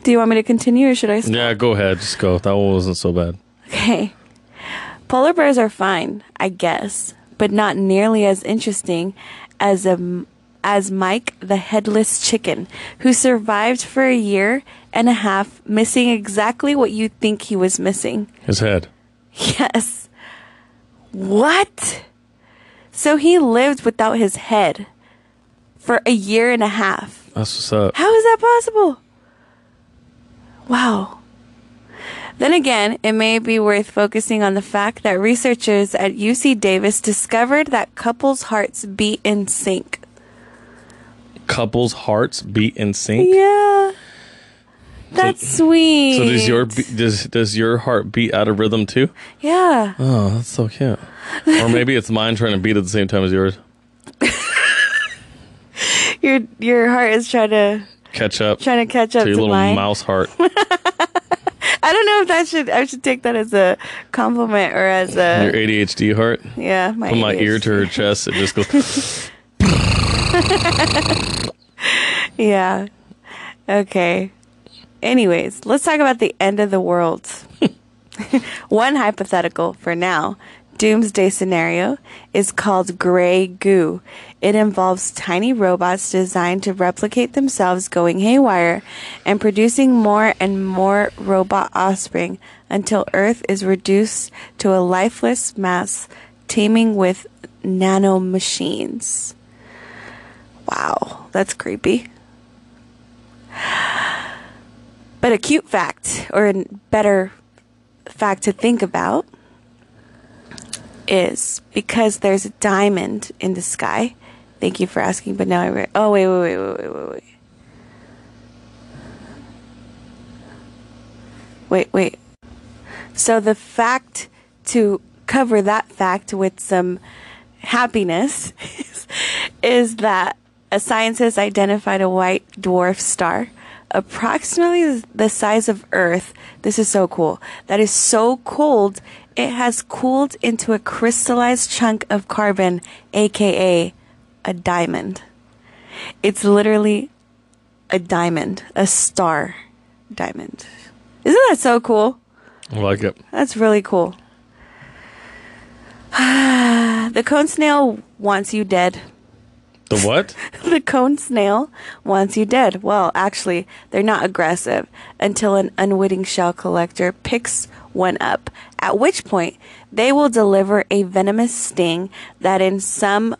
Do you want me to continue or should I stop? Yeah, go ahead. Just go. That one wasn't so bad. Okay. Polar bears are fine, I guess, but not nearly as interesting as a as Mike the headless chicken, who survived for a year and a half missing exactly what you think he was missing. His head. Yes. What? So he lived without his head for a year and a half. That's what's up. How is that possible? Wow. Then again, it may be worth focusing on the fact that researchers at UC Davis discovered that couples' hearts beat in sync. Couples' hearts beat in sync. Yeah. That's sweet. So does your does does your heart beat out of rhythm too? Yeah. Oh, that's so cute. Or maybe it's mine trying to beat at the same time as yours. Your your heart is trying to Catch up trying to catch up your to little mine. mouse heart. I don't know if that should I should take that as a compliment or as a Your ADHD heart. yeah. My Put my ear to her chest. It just goes. Yeah. Okay. Anyways, let's talk about the end of the world. One hypothetical for now, doomsday scenario, is called gray goo. It involves tiny robots designed to replicate themselves going haywire and producing more and more robot offspring until Earth is reduced to a lifeless mass teeming with nanomachines. Wow, that's creepy. But a cute fact, or a better fact to think about, is because there's a diamond in the sky. Thank you for asking, but now I re- oh wait wait wait wait wait wait wait wait wait. So the fact to cover that fact with some happiness is, is that a scientist identified a white dwarf star approximately the size of Earth. This is so cool. That is so cold, it has cooled into a crystallized chunk of carbon, aka a diamond. It's literally a diamond, a star diamond. Isn't that so cool? I like it. That's really cool. the cone snail wants you dead. The what? the cone snail wants you dead. Well, actually, they're not aggressive until an unwitting shell collector picks one up, at which point they will deliver a venomous sting that in some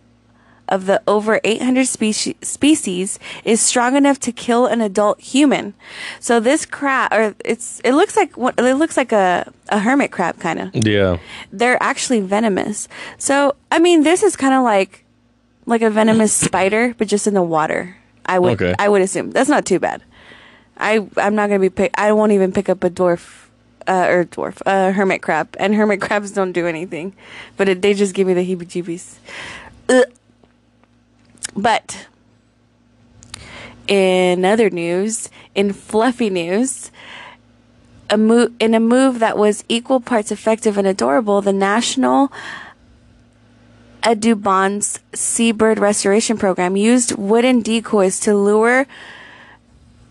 of the over 800 species, species is strong enough to kill an adult human. So this crab or it's it looks like what it looks like a a hermit crab kind of. Yeah. They're actually venomous. So, I mean, this is kind of like like a venomous spider but just in the water. I would Okay. I would assume. That's not too bad. I I'm not going to be pick I won't even pick up a dwarf uh, or dwarf, uh, hermit crab, and hermit crabs don't do anything, but it, they just give me the heebie-jeebies. Ugh. But in other news, in fluffy news, a mo- in a move that was equal parts effective and adorable, the National Audubon's Seabird Restoration Program used wooden decoys to lure.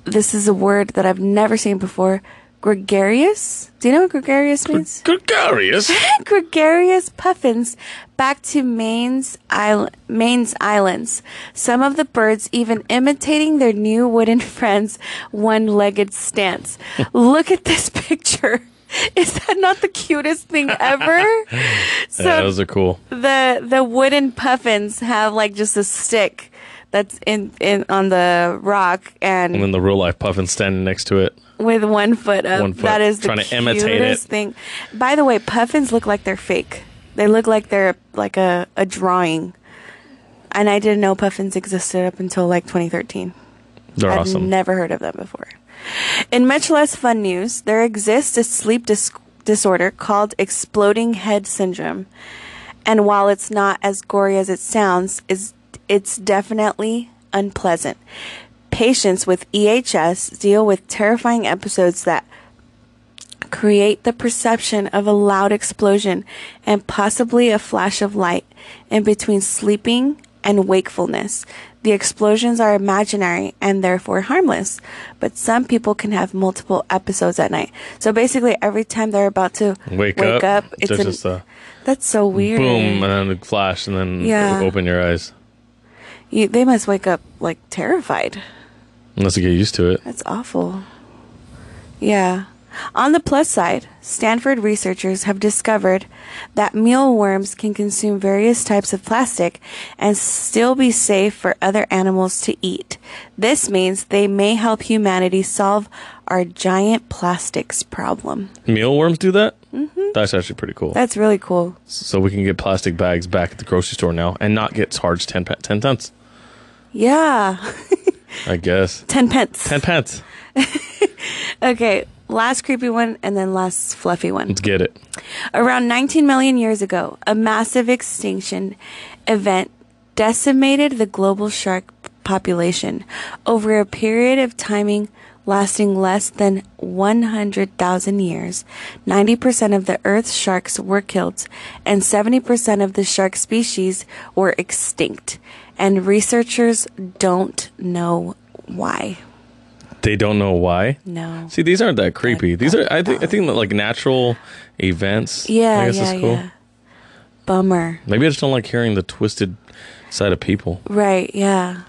This is a word that I've never seen before. Gregarious? Do you know what gregarious means? Gregarious. gregarious puffins back to Maine's, isl- Maine's islands. Some of the birds even imitating their new wooden friends' one-legged stance. Look at this picture. Is that not the cutest thing ever? so yeah, those are cool. the the wooden puffins have like just a stick that's in in on the rock and And then the real life puffin standing next to it. with one foot up. One foot, that is the trying to imitate it. thing. By the way, puffins look like they're fake. They look like they're like a, a drawing. And I didn't know puffins existed up until like 2013. They're I've awesome. never heard of them before. In much less fun news, there exists a sleep dis- disorder called exploding head syndrome. And while it's not as gory as it sounds, is it's definitely unpleasant. Patients with EHS deal with terrifying episodes that create the perception of a loud explosion and possibly a flash of light in between sleeping and wakefulness. The explosions are imaginary and therefore harmless, but some people can have multiple episodes at night. So basically, every time they're about to Wake, wake up. it's an- just a that's so weird. boom and then a flash and then Yeah. open your eyes. You, they must wake up like terrified. Unless you get used to it. That's awful. Yeah. On the plus side, Stanford researchers have discovered that mealworms can consume various types of plastic and still be safe for other animals to eat. This means they may help humanity solve our giant plastics problem. Mealworms do that? Mm-hmm. That's actually pretty cool. That's really cool. so we can get plastic bags back at the grocery store now and not get charged 10, pe- 10 cents, Yeah. I guess. 10 pence. 10 pence. Okay, last creepy one and then last fluffy one. Let's get it. Around 19 million years ago, a massive extinction event decimated the global shark population over a period of timing lasting less than 100,000 years. 90% of the Earth's sharks were killed, and 70% of the shark species were extinct. And researchers don't know why. They don't know why. No. See, these aren't that creepy. These are, I think, I think like natural events. Yeah, I guess yeah, is cool. yeah. Bummer. Maybe I just don't like hearing the twisted side of people. Right, yeah.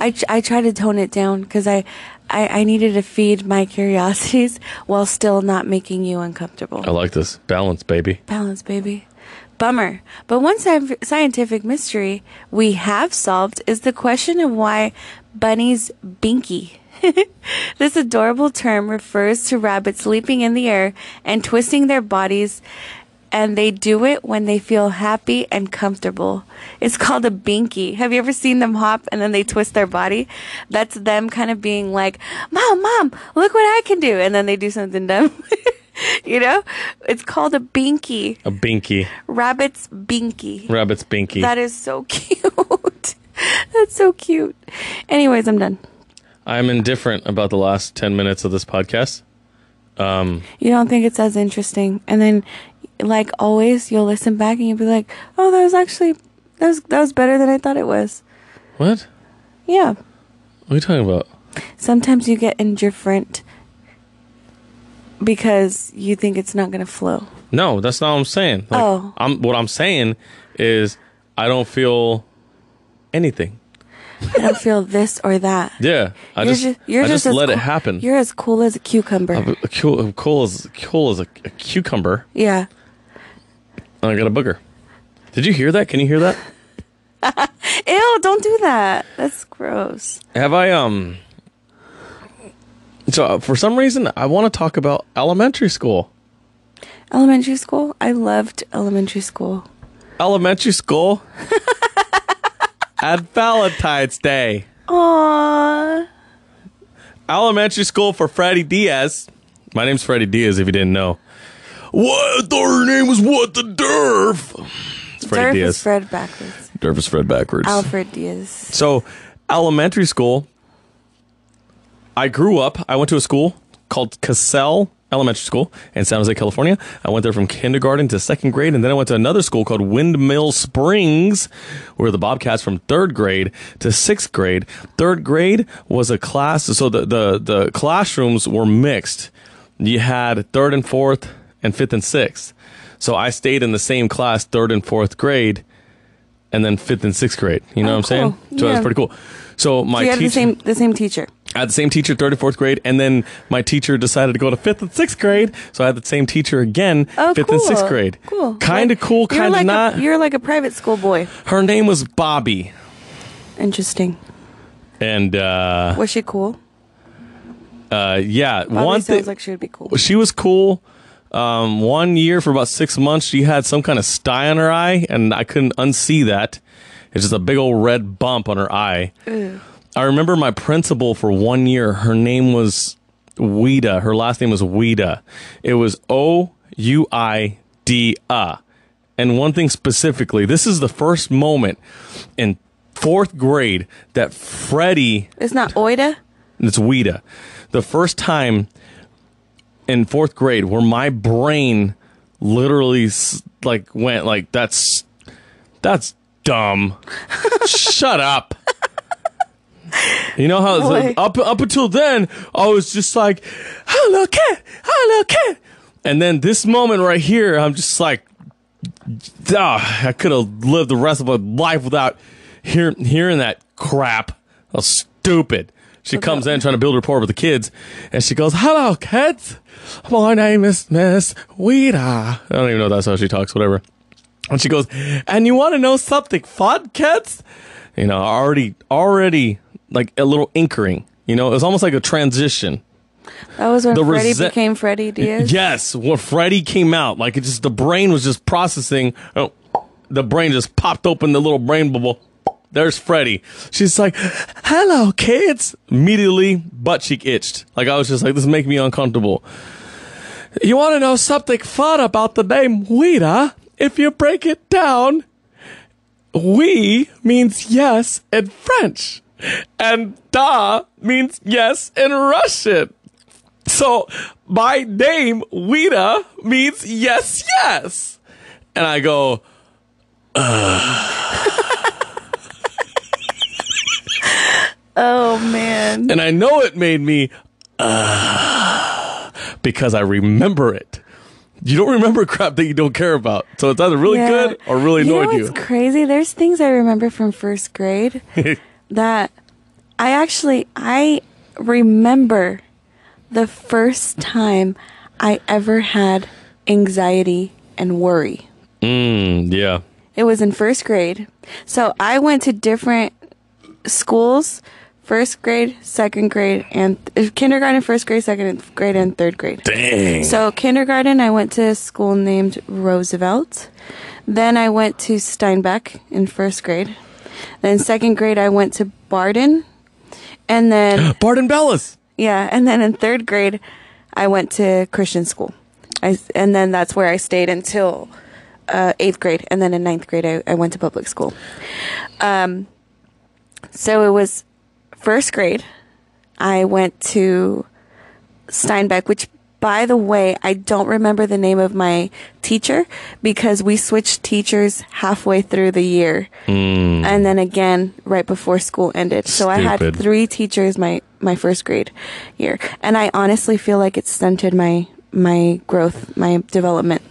I, I try to tone it down because I, I, I needed to feed my curiosities while still not making you uncomfortable. I like this balance, baby. Balance, baby. Bummer. But one sci- scientific mystery we have solved is the question of why bunnies binky. this adorable term refers to rabbits leaping in the air and twisting their bodies, and they do it when they feel happy and comfortable. It's called a binky. Have you ever seen them hop and then they twist their body? That's them kind of being like, Mom, Mom, look what I can do. And then they do something dumb. you know? It's called a binky. A binky. Rabbit's binky. Rabbit's binky. That is so cute. That's so cute. Anyways, I'm done. I'm indifferent about the last 10 minutes of this podcast. Um, you don't think it's as interesting, and then, like always, you'll listen back and you'll be like, "Oh, that was actually that was that was better than I thought it was." What? Yeah. What are you talking about? Sometimes you get indifferent because you think it's not going to flow. No, that's not what I'm saying. Like, Oh. I'm what I'm saying is I don't feel anything. I don't feel this or that. Yeah, I You're just, ju- you're I just, as let it happen. You're as cool as a cucumber. I'm a- cool, I'm cool as cool as a, a cucumber. yeah. And I got a booger. Did you hear that? Can you hear that? Ew, don't do that. That's gross. Have I um? So uh, for some reason, I want to talk about elementary school. Elementary school? I loved elementary school. Elementary school at Valentine's Day. Aww. Elementary school for Freddie Diaz. My name's Freddie Diaz. If you didn't know. What? I thought her name was what the Derf. It's Freddie Diaz. is Fred backwards. Derf is Fred backwards. Alfred Diaz. So, elementary school. I grew up. I went to a school called Cassell Elementary School in San Jose, California. I went there from kindergarten to second grade, and then I went to another school called Windmill Springs, where the Bobcats from third grade to sixth grade. Third grade was a class, so the the the classrooms were mixed. You had third and fourth, and fifth and sixth. So I stayed in the same class, third and fourth grade, and then fifth and sixth grade. You know Oh, what I'm saying? cool. So that's Yeah. pretty cool. So my So you had teacher, the same the same teacher. I had the same teacher, third and fourth grade, and then my teacher decided to go to fifth and sixth grade, so I had the same teacher again, Oh, fifth cool. and sixth grade. Cool. Kind of Like, cool, kind of like not. A, you're like a private school boy. Her name was Bobby, Interesting. and uh, Was she cool? uh, yeah, Bobby one sounds like she would be cool. she was cool. Um, one year for about six months, she had some kind of sty on her eye, and I couldn't unsee that. It's just a big old red bump on her eye. Ew. I remember my principal for one year. Her name was Ouida. Her last name was Ouida. It was O U I D A. And one thing specifically, this is the first moment in fourth grade that Freddie, It's not Oida. it's Ouida, the first time in fourth grade where my brain literally like went like that's that's dumb. Shut up. You know how it's like, up up until then I was just like, "Hello, kid, hello, cat," and then this moment right here, I'm just like, ah, I could have lived the rest of my life without hear, hearing that crap. How stupid. She comes in trying to build rapport with the kids, and she goes, "Hello, kids. My name is Miss Ouida." I don't even know if that's how she talks. Whatever. And she goes, "And you want to know something fun, kids?" You know, already, already like a little anchoring. You know, it was almost like a transition. That was when The Freddie resent- became Freddie Diaz. Yes, when Freddie came out, like it just the brain was just processing. Oh, the brain just popped open the little brain bubble. There's Freddie. She's like, "Hello, kids." Immediately, butt cheek itched. Like I was just like, "This is making me uncomfortable." You want to know something fun about the name Ouida? If you break it down, "oui" means yes in French, and "da" means yes in Russian. So my name, Ouida, means yes, yes. And I go, Oh man. and I know it made me, uh, because I remember it. You don't remember crap that you don't care about. So it's either really Yeah. good or really you know annoyed what's you. crazy? There's things I remember from first grade that I actually I remember the first time I ever had anxiety and worry. Mm, yeah. It was in first grade. So I went to different schools first grade, second grade, and uh, kindergarten, first grade, second grade, and third grade. Dang. So kindergarten, I went to a school named Roosevelt. Then I went to Steinbeck in first grade. Then second grade, I went to Barden. And then, Barden Bellas. yeah, and then in third grade, I went to Christian school. I, and then that's where I stayed until uh, eighth grade. And then in ninth grade, I, I went to public school. Um, so it was first grade. I went to Steinbeck, which, by the way, I don't remember the name of my teacher because we switched teachers halfway through the year, and then again right before school ended. So I had three teachers my my first grade year, and I honestly feel like it stunted my my growth, my development.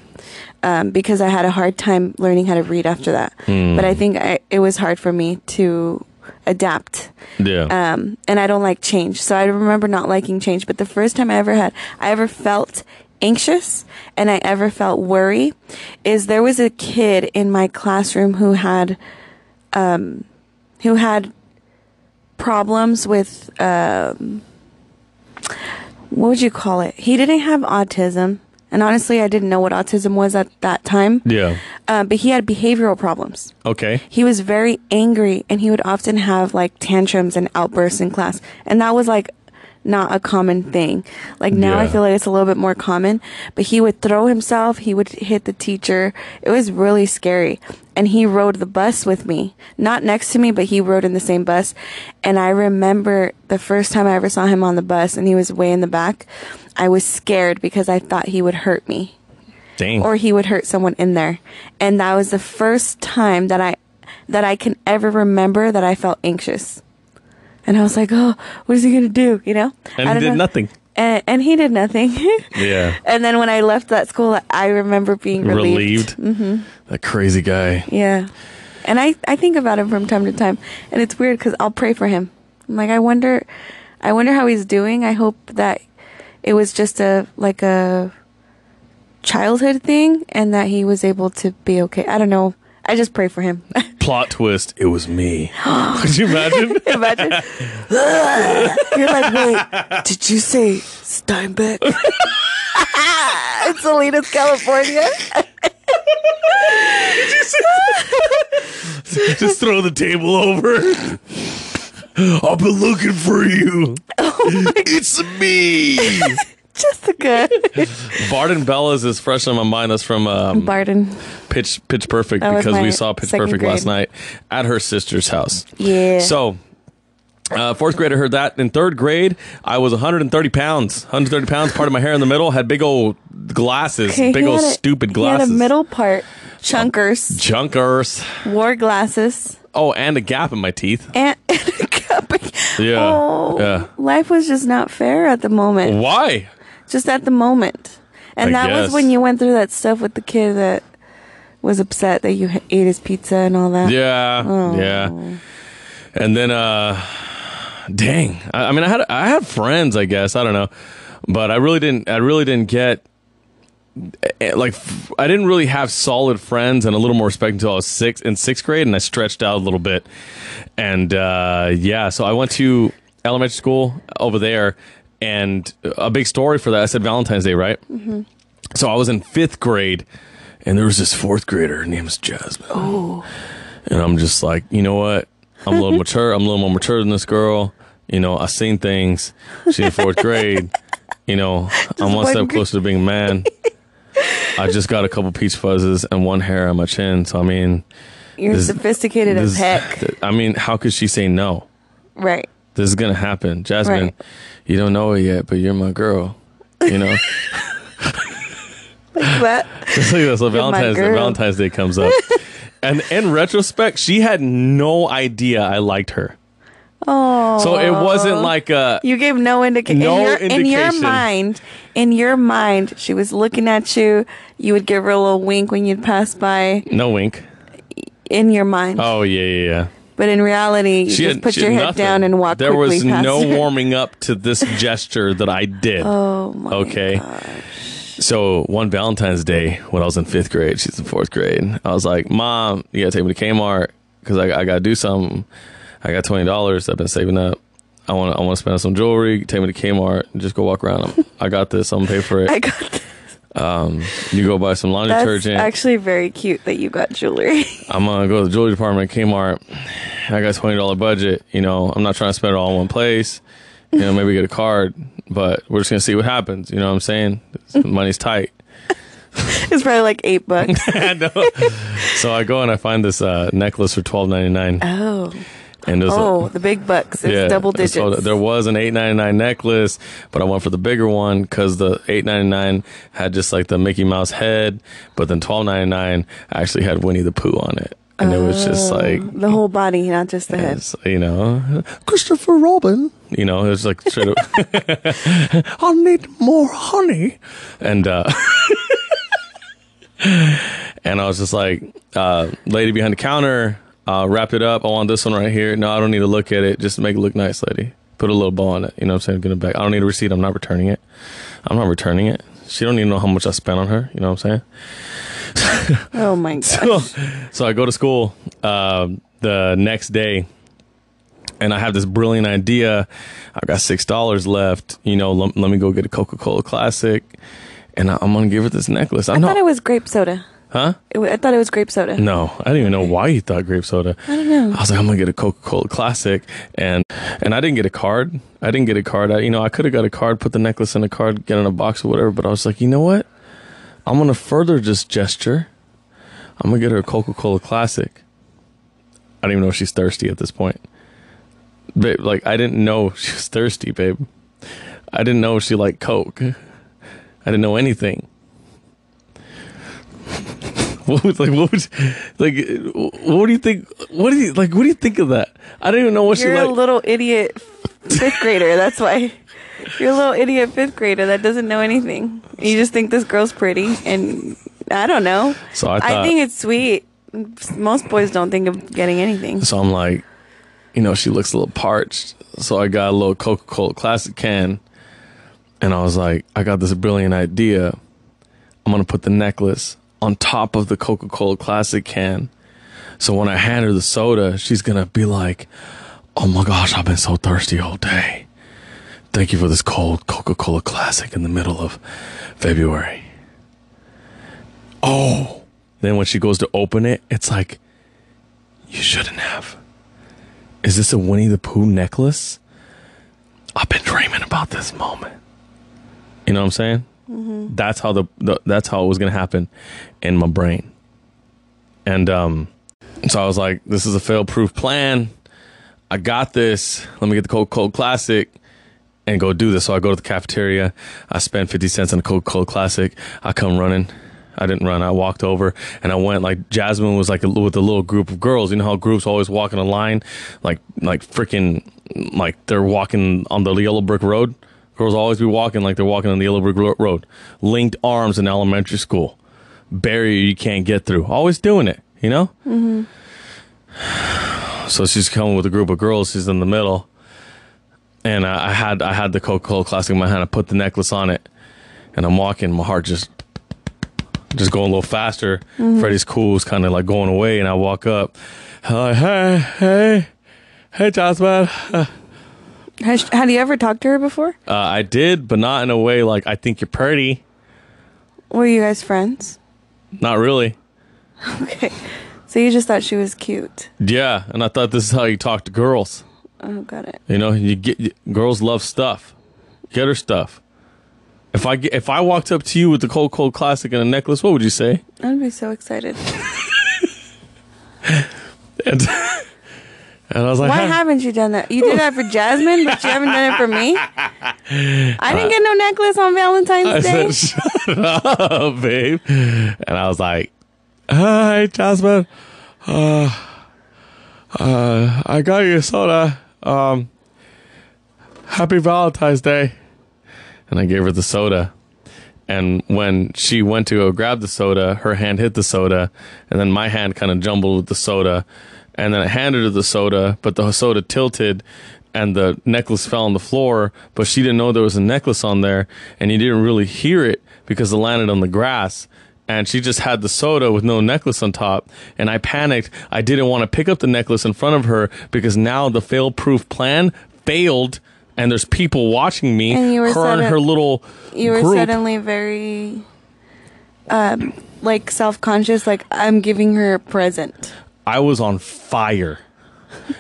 Um, because I had a hard time learning how to read after that, but I think I, it was hard for me to adapt. Yeah. Um, and I don't like change. So I remember not liking change. But the first time I ever had, I ever felt anxious and I ever felt worry is there was a kid in my classroom who had, um, who had problems with, um, what would you call it? He didn't have autism. And honestly, I didn't know what autism was at that time. yeah. Uh, but he had behavioral problems. Okay. He was very angry and he would often have like tantrums and outbursts in class. And that was like not a common thing. Like now I feel like it's a little bit more common, but he would throw himself, he would hit the teacher. It was really scary. And he rode the bus with me, not next to me, but he rode in the same bus. And I remember the first time I ever saw him on the bus and he was way in the back, I was scared because I thought he would hurt me Dang. or he would hurt someone in there. And that was the first time that I that I can ever remember that I felt anxious. And I was like, "Oh, what is he going to do?" You know? and I he did know. nothing. And, and he did nothing. Yeah. and then when I left that school, I remember being relieved. Relieved. Mm-hmm. That crazy guy. Yeah. And I I think about him from time to time, and it's weird cuz I'll pray for him. I'm like, I wonder I wonder how he's doing. I hope that it was just a like a childhood thing and that he was able to be okay. I don't know. I just pray for him. Plot twist. It was me. Could you imagine? Imagine. You're like, wait, did you say Steinbeck? it's Salinas, California. Did you say just throw the table over. I've been looking for you. Oh it's me. Jessica. Barden Bellas is fresh on my mind. That's from um, Barden. Pitch Pitch Perfect That because we saw Pitch Perfect last night at her sister's house. Yeah. So, uh, fourth grade, I heard that. In third grade, I was 130 pounds. 130 pounds. Part of my hair in the middle had big old glasses. Okay, big old a- stupid He glasses. had a middle part. Chunkers. Junkers. Wore glasses. Oh, and a gap in my teeth. And, and a cup. Yeah. Oh, Yeah. life was just not fair at the moment. Why? Just at the moment. And I that was when you went through that stuff with the kid that was upset that you ate his pizza and all that. Yeah. Oh. Yeah. And then, uh, dang. I, I mean, I had I had friends, I guess. I don't know, but I really didn't. I really didn't get. eh, Like I didn't really have solid friends and a little more respect until I was six in sixth grade, and I stretched out a little bit, and uh, yeah, so I went to elementary school over there, and a big story for that. I said Valentine's Day, right? Mm-hmm. So I was in fifth grade, and there was this fourth grader. Her name was Jasmine. Oh. And I'm just like, you know what? I'm a little mature. I'm a little more mature than this girl. You know, I've seen things. She's in fourth grade. You know, I'm one step closer to being a man. I just got a couple peach fuzzes and one hair on my chin. So I mean, You're This- sophisticated as heck. I mean, how could she say no? Right. This is gonna happen, Jasmine. Right. You don't know it yet, but you're my girl. You know. Like that. so my Valentine's girl. Valentine's Day comes up, and in retrospect, she had no idea I liked her. Oh. So it wasn't like a You gave no indication. No in, your, in your mind, in your mind, she was looking at you. You would give her a little wink when you'd pass by. no wink. In your mind, Oh yeah, yeah, yeah. But in reality, you She just had- put your head nothing. down and walk There was no her. warming up to this gesture that I did. Oh my god. okay. So one Valentine's Day when I was in fifth grade, she's in fourth grade. I was like, "Mom, you gotta take me to Kmart because I, I gotta do something. I got twenty dollars I've been saving up. I want I want to spend on some jewelry. Take me to Kmart and just go walk around. I got this. I'm gonna pay for it. I got this. You go buy some laundry That's detergent. actually very cute that you got jewelry. I'm gonna go to the jewelry department at Kmart. I got twenty dollar budget. You know, I'm not trying to spend it all in one place. You know, maybe get a card, but we're just gonna see what happens. You know what I'm saying? Money's tight. it's probably like eight bucks. I so I go and I find this uh, necklace for twelve ninety nine, oh, and oh, a, the big bucks. It's double digits. So there was an eight ninety nine necklace, but I went for the bigger one because the eight ninety nine had just like the Mickey Mouse head, but then twelve ninety nine actually had Winnie the Pooh on it, and it was just like the whole body, not just the head. You know, Christopher Robin. You know, it was like straight up. I need more honey, and uh, and I was just like, uh, lady behind the counter. Uh, wrap it up. I want this one right here. No, I don't need to look at it. Just make it look nice, lady. Put a little bow on it. You know what I'm saying? Get it back. I don't need a receipt. I'm not returning it. I'm not returning it. She don't even know how much I spent on her. You know what I'm saying? Oh my so, gosh. so I go to school um, the next day, and I have this brilliant idea. I've got six dollars left. You know, let, let me go get a Coca Cola Classic, and I, I'm gonna give her this necklace. I I know, thought it was grape soda. Huh? It, I thought it was grape soda. No, I didn't even know why you thought grape soda. I don't know. I was like, I'm gonna get a Coca Cola Classic, and and I didn't get a card. I didn't get a card. I, you know, I could have got a card, put the necklace in a card, get in a box or whatever. But I was like, you know what? I'm gonna further this gesture. I'm gonna get her a Coca Cola Classic. I don't even know if she's thirsty at this point. Babe, like I didn't know she was thirsty, babe. I didn't know she liked Coke. I didn't know anything. What would like what would like what do you think what do you like what do you think of that? I don't even know what You're she a like. little idiot fifth grader. That's why. You're a little idiot fifth grader that doesn't know anything. You just think this girl's pretty, and I don't know. So I thought think it's sweet. Most boys don't think of getting anything. so I'm like, you know, she looks a little parched. So I got a little Coca Cola classic can and I was like, I got this brilliant idea. I'm gonna put the necklace on top of the Coca Cola classic can. So when I hand her the soda, she's gonna be like, Oh my gosh, I've been so thirsty all day. Thank you for this cold Coca Cola classic in the middle of February. Oh. Then when she goes to open it, it's like, You shouldn't have. Is this a Winnie the Pooh necklace? I've been dreaming about this moment. You know what I'm saying? That's how the, the that's how it was gonna happen in my brain. And um, so I was like, "This is a fail-proof plan. I got this. Let me get the Coca Cola Classic and go do this." So I go to the cafeteria. I spend fifty cents on a Coca Cola Classic. I come running. I didn't run. I walked over and I went like Jasmine was like a, with a little group of girls. You know how groups always walk in a line, like like freaking like they're walking on the yellow brick road. Girls always be walking like they're walking on the yellow brick road. Linked arms in elementary school. Barrier you can't get through. Always doing it. You know. Mm-hmm. So she's coming with a group of girls. She's in the middle, and I, had I had the Coca Cola Classic in my hand. I put the necklace on it, and I'm walking. My heart just just going a little faster. Mm-hmm. Freddie's cool is kind of like going away, and I walk up. Like, hey, hey, hey, Jasmine. Uh, Has, had you ever talked to her before? I did, but not in a way like I think you're pretty. Were you guys friends? Not really. Okay. So you just thought she was cute. Yeah, and I thought this is how you talk to girls. Oh, got it. You know, you get you- girls love stuff. Get her stuff. If I get, if I walked up to you with the Coca Cola Classic and a necklace, what would you say? I'd be so excited. And, and I was like, Why haven't you done that? You did that for Jasmine, but you haven't done it for me. I didn't get no necklace on I Valentine's Day. said, "Shut up, babe." And I was like, "Hi, Jasmine. Uh, uh, I got you a soda. Um, happy Valentine's Day." And I gave her the soda. And when she went to go grab the soda, her hand hit the soda, and then my hand kind of jumbled with the soda. And then I handed her the soda, but the soda tilted and the necklace fell on the floor, but she didn't know there was a necklace on there, and you didn't really hear it because it landed on the grass. And she just had the soda with no necklace on top. And I panicked. I didn't want to pick up the necklace in front of her because now the fail proof plan failed and there's people watching me. And you were her and her little You were group. suddenly very, um, like self conscious. Like I'm giving her a present. I was on fire.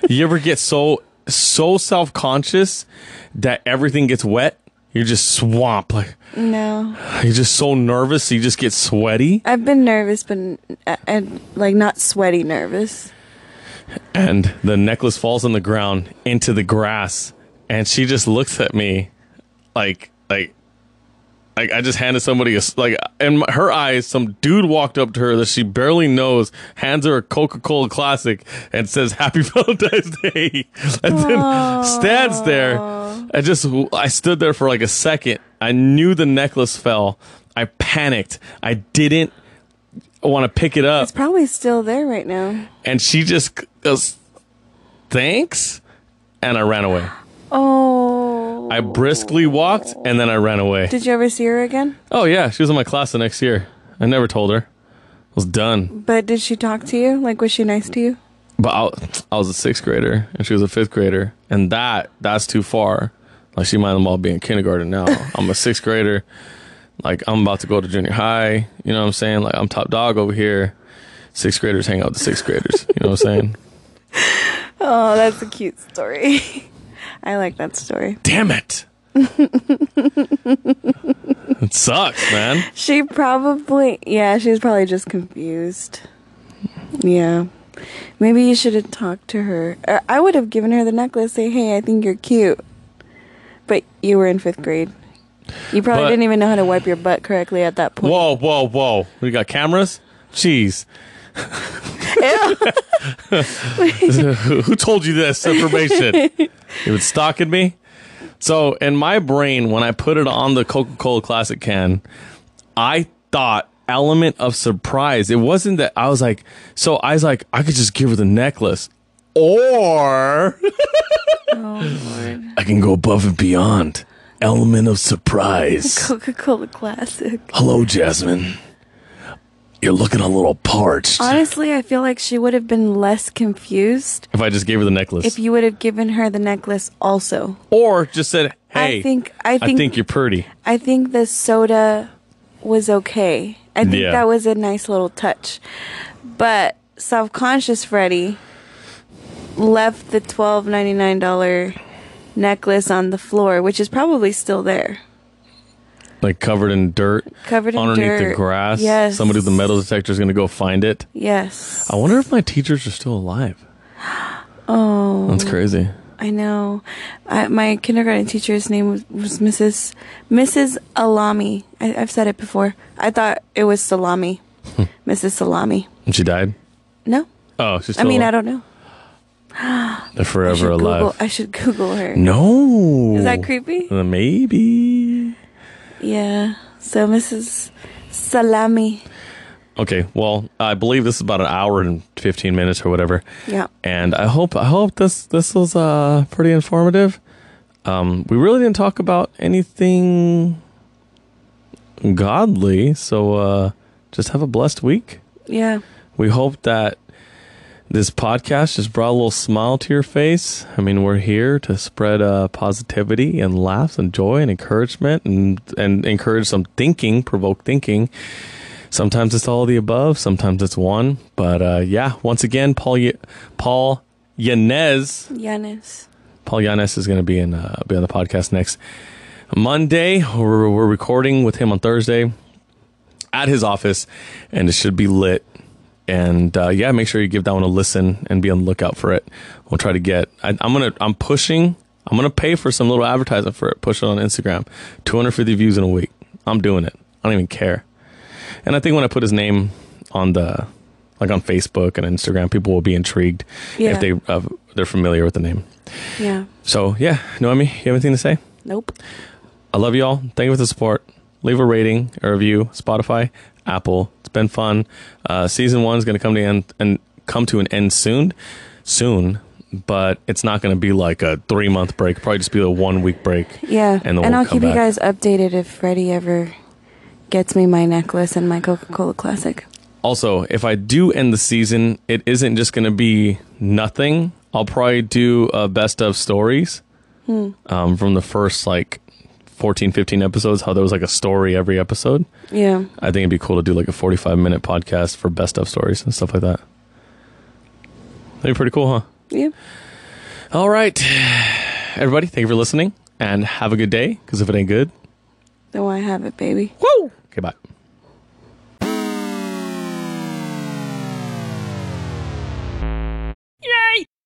you ever get so so self conscious that everything gets wet? You're just swamp. Like No, you're just so nervous. You just get sweaty. I've been nervous, but and like not sweaty nervous. And the necklace falls on the ground into the grass, and she just looks at me, like like. Like I just handed somebody a like in my, her eyes, some dude walked up to her that she barely knows, hands her a Coca Cola Classic, and says "Happy Valentine's Day," and then stands there. I just I stood there for like a second. I knew the necklace fell. I panicked. I didn't want to pick it up, It's probably still there right now. and she just goes, "Thanks," and I ran away. Oh. I briskly walked, and then I ran away. Did you ever see her again? Oh yeah, she was in my class the next year. I never told her. I was done. But did she talk to you? Like, was she nice to you? But I, I was a sixth grader and she was a fifth grader, and that that's too far. Like she might as well be in kindergarten now. I'm a sixth grader. Like I'm about to go to junior high. You know what I'm saying? Like I'm top dog over here. Sixth graders hang out with the sixth graders. You know what I'm saying? Oh, that's a cute story. I like that story. Damn it! it sucks, man. She probably, yeah, she's probably just confused. Yeah. Maybe you should have talked to her. Or I would have given her the necklace, say, hey, I think you're cute. But you were in fifth grade. You probably But- didn't even know how to wipe your butt correctly at that point. Whoa, whoa, whoa! We got cameras. Jeez. Who told you this information? you was stalking me. So in my brain, when I put it on the Coca Cola Classic can, I thought element of surprise. It wasn't that I was like, so I was like, I could just give her the necklace, or oh, I can go above and beyond. Element of surprise. Coca Cola Classic. Hello, Jasmine. You're looking a little parched. Honestly, I feel like she would have been less confused if I just gave her the necklace, if you would have given her the necklace also. or just said, "Hey, I think I I think think you're pretty." I think the soda was okay. I think Yeah. that was a nice little touch. But self-conscious Freddie left the twelve ninety nine dollar necklace on the floor, which is probably still there, like covered in dirt covered in underneath dirt. the grass. Yes. Somebody with the metal detector is going to go find it. Yes. I wonder if my teachers are still alive. Oh, That's crazy. I know. I, my kindergarten teacher's name was, was Mrs. Mrs. Alami. I, I've said it before. I thought it was Salami. Hmm. Mrs. Salami. And she died. No, Oh, she's I mean I don't know. They're forever should alive. Google, I should Google her. No. Is that creepy? Maybe. Yeah. So Mrs. Salami. Okay. Well, I believe this is about an hour and fifteen minutes or whatever. Yeah. and I hope I hope this this was uh pretty informative. Um, we really didn't talk about anything godly, so uh, just have a blessed week. Yeah. We hope that this podcast just brought a little smile to your face. I mean, we're here to spread uh, positivity and laughs and joy and encouragement and and encourage some thinking, provoke thinking. Sometimes it's all of the above, sometimes it's one. But uh, yeah, once again, Paul y- Paul Yanez Yanis. Paul Yanes is going to be in uh, be on the podcast next Monday. We're, we're recording with him on Thursday at his office, and it should be lit. And uh, yeah, make sure you give that one a listen and be on the lookout for it. We'll try to get. I, I'm gonna. I'm pushing. I'm gonna pay for some little advertising for it. Push it on Instagram. 250 views in a week. I'm doing it. I don't even care. And I think when I put his name on the like on Facebook and Instagram, people will be intrigued Yeah. if they uh, they're familiar with the name. Yeah. So yeah, Noemi, you have anything to say? Nope. I love you all. Thank you for the support. Leave a rating, a review, Spotify, Apple. Been fun. Uh, season one is going to come to end and come to an end soon, soon. But it's not going to be like a three month break. Probably just be a one week break. Yeah. And we'll I'll keep you guys updated if Freddie ever gets me my necklace and my Coca Cola Classic. Also, if I do end the season, it isn't just going to be nothing. I'll probably do a best of stories um, from the first like 14, 15 episodes. How there was like a story every episode. Yeah. I think it'd be cool to do like a 45 minute podcast for best of stories and stuff like that. That'd be pretty cool, huh? Yeah. All right. Everybody, thank you for listening and have a good day because if it ain't good, Then why have it, baby?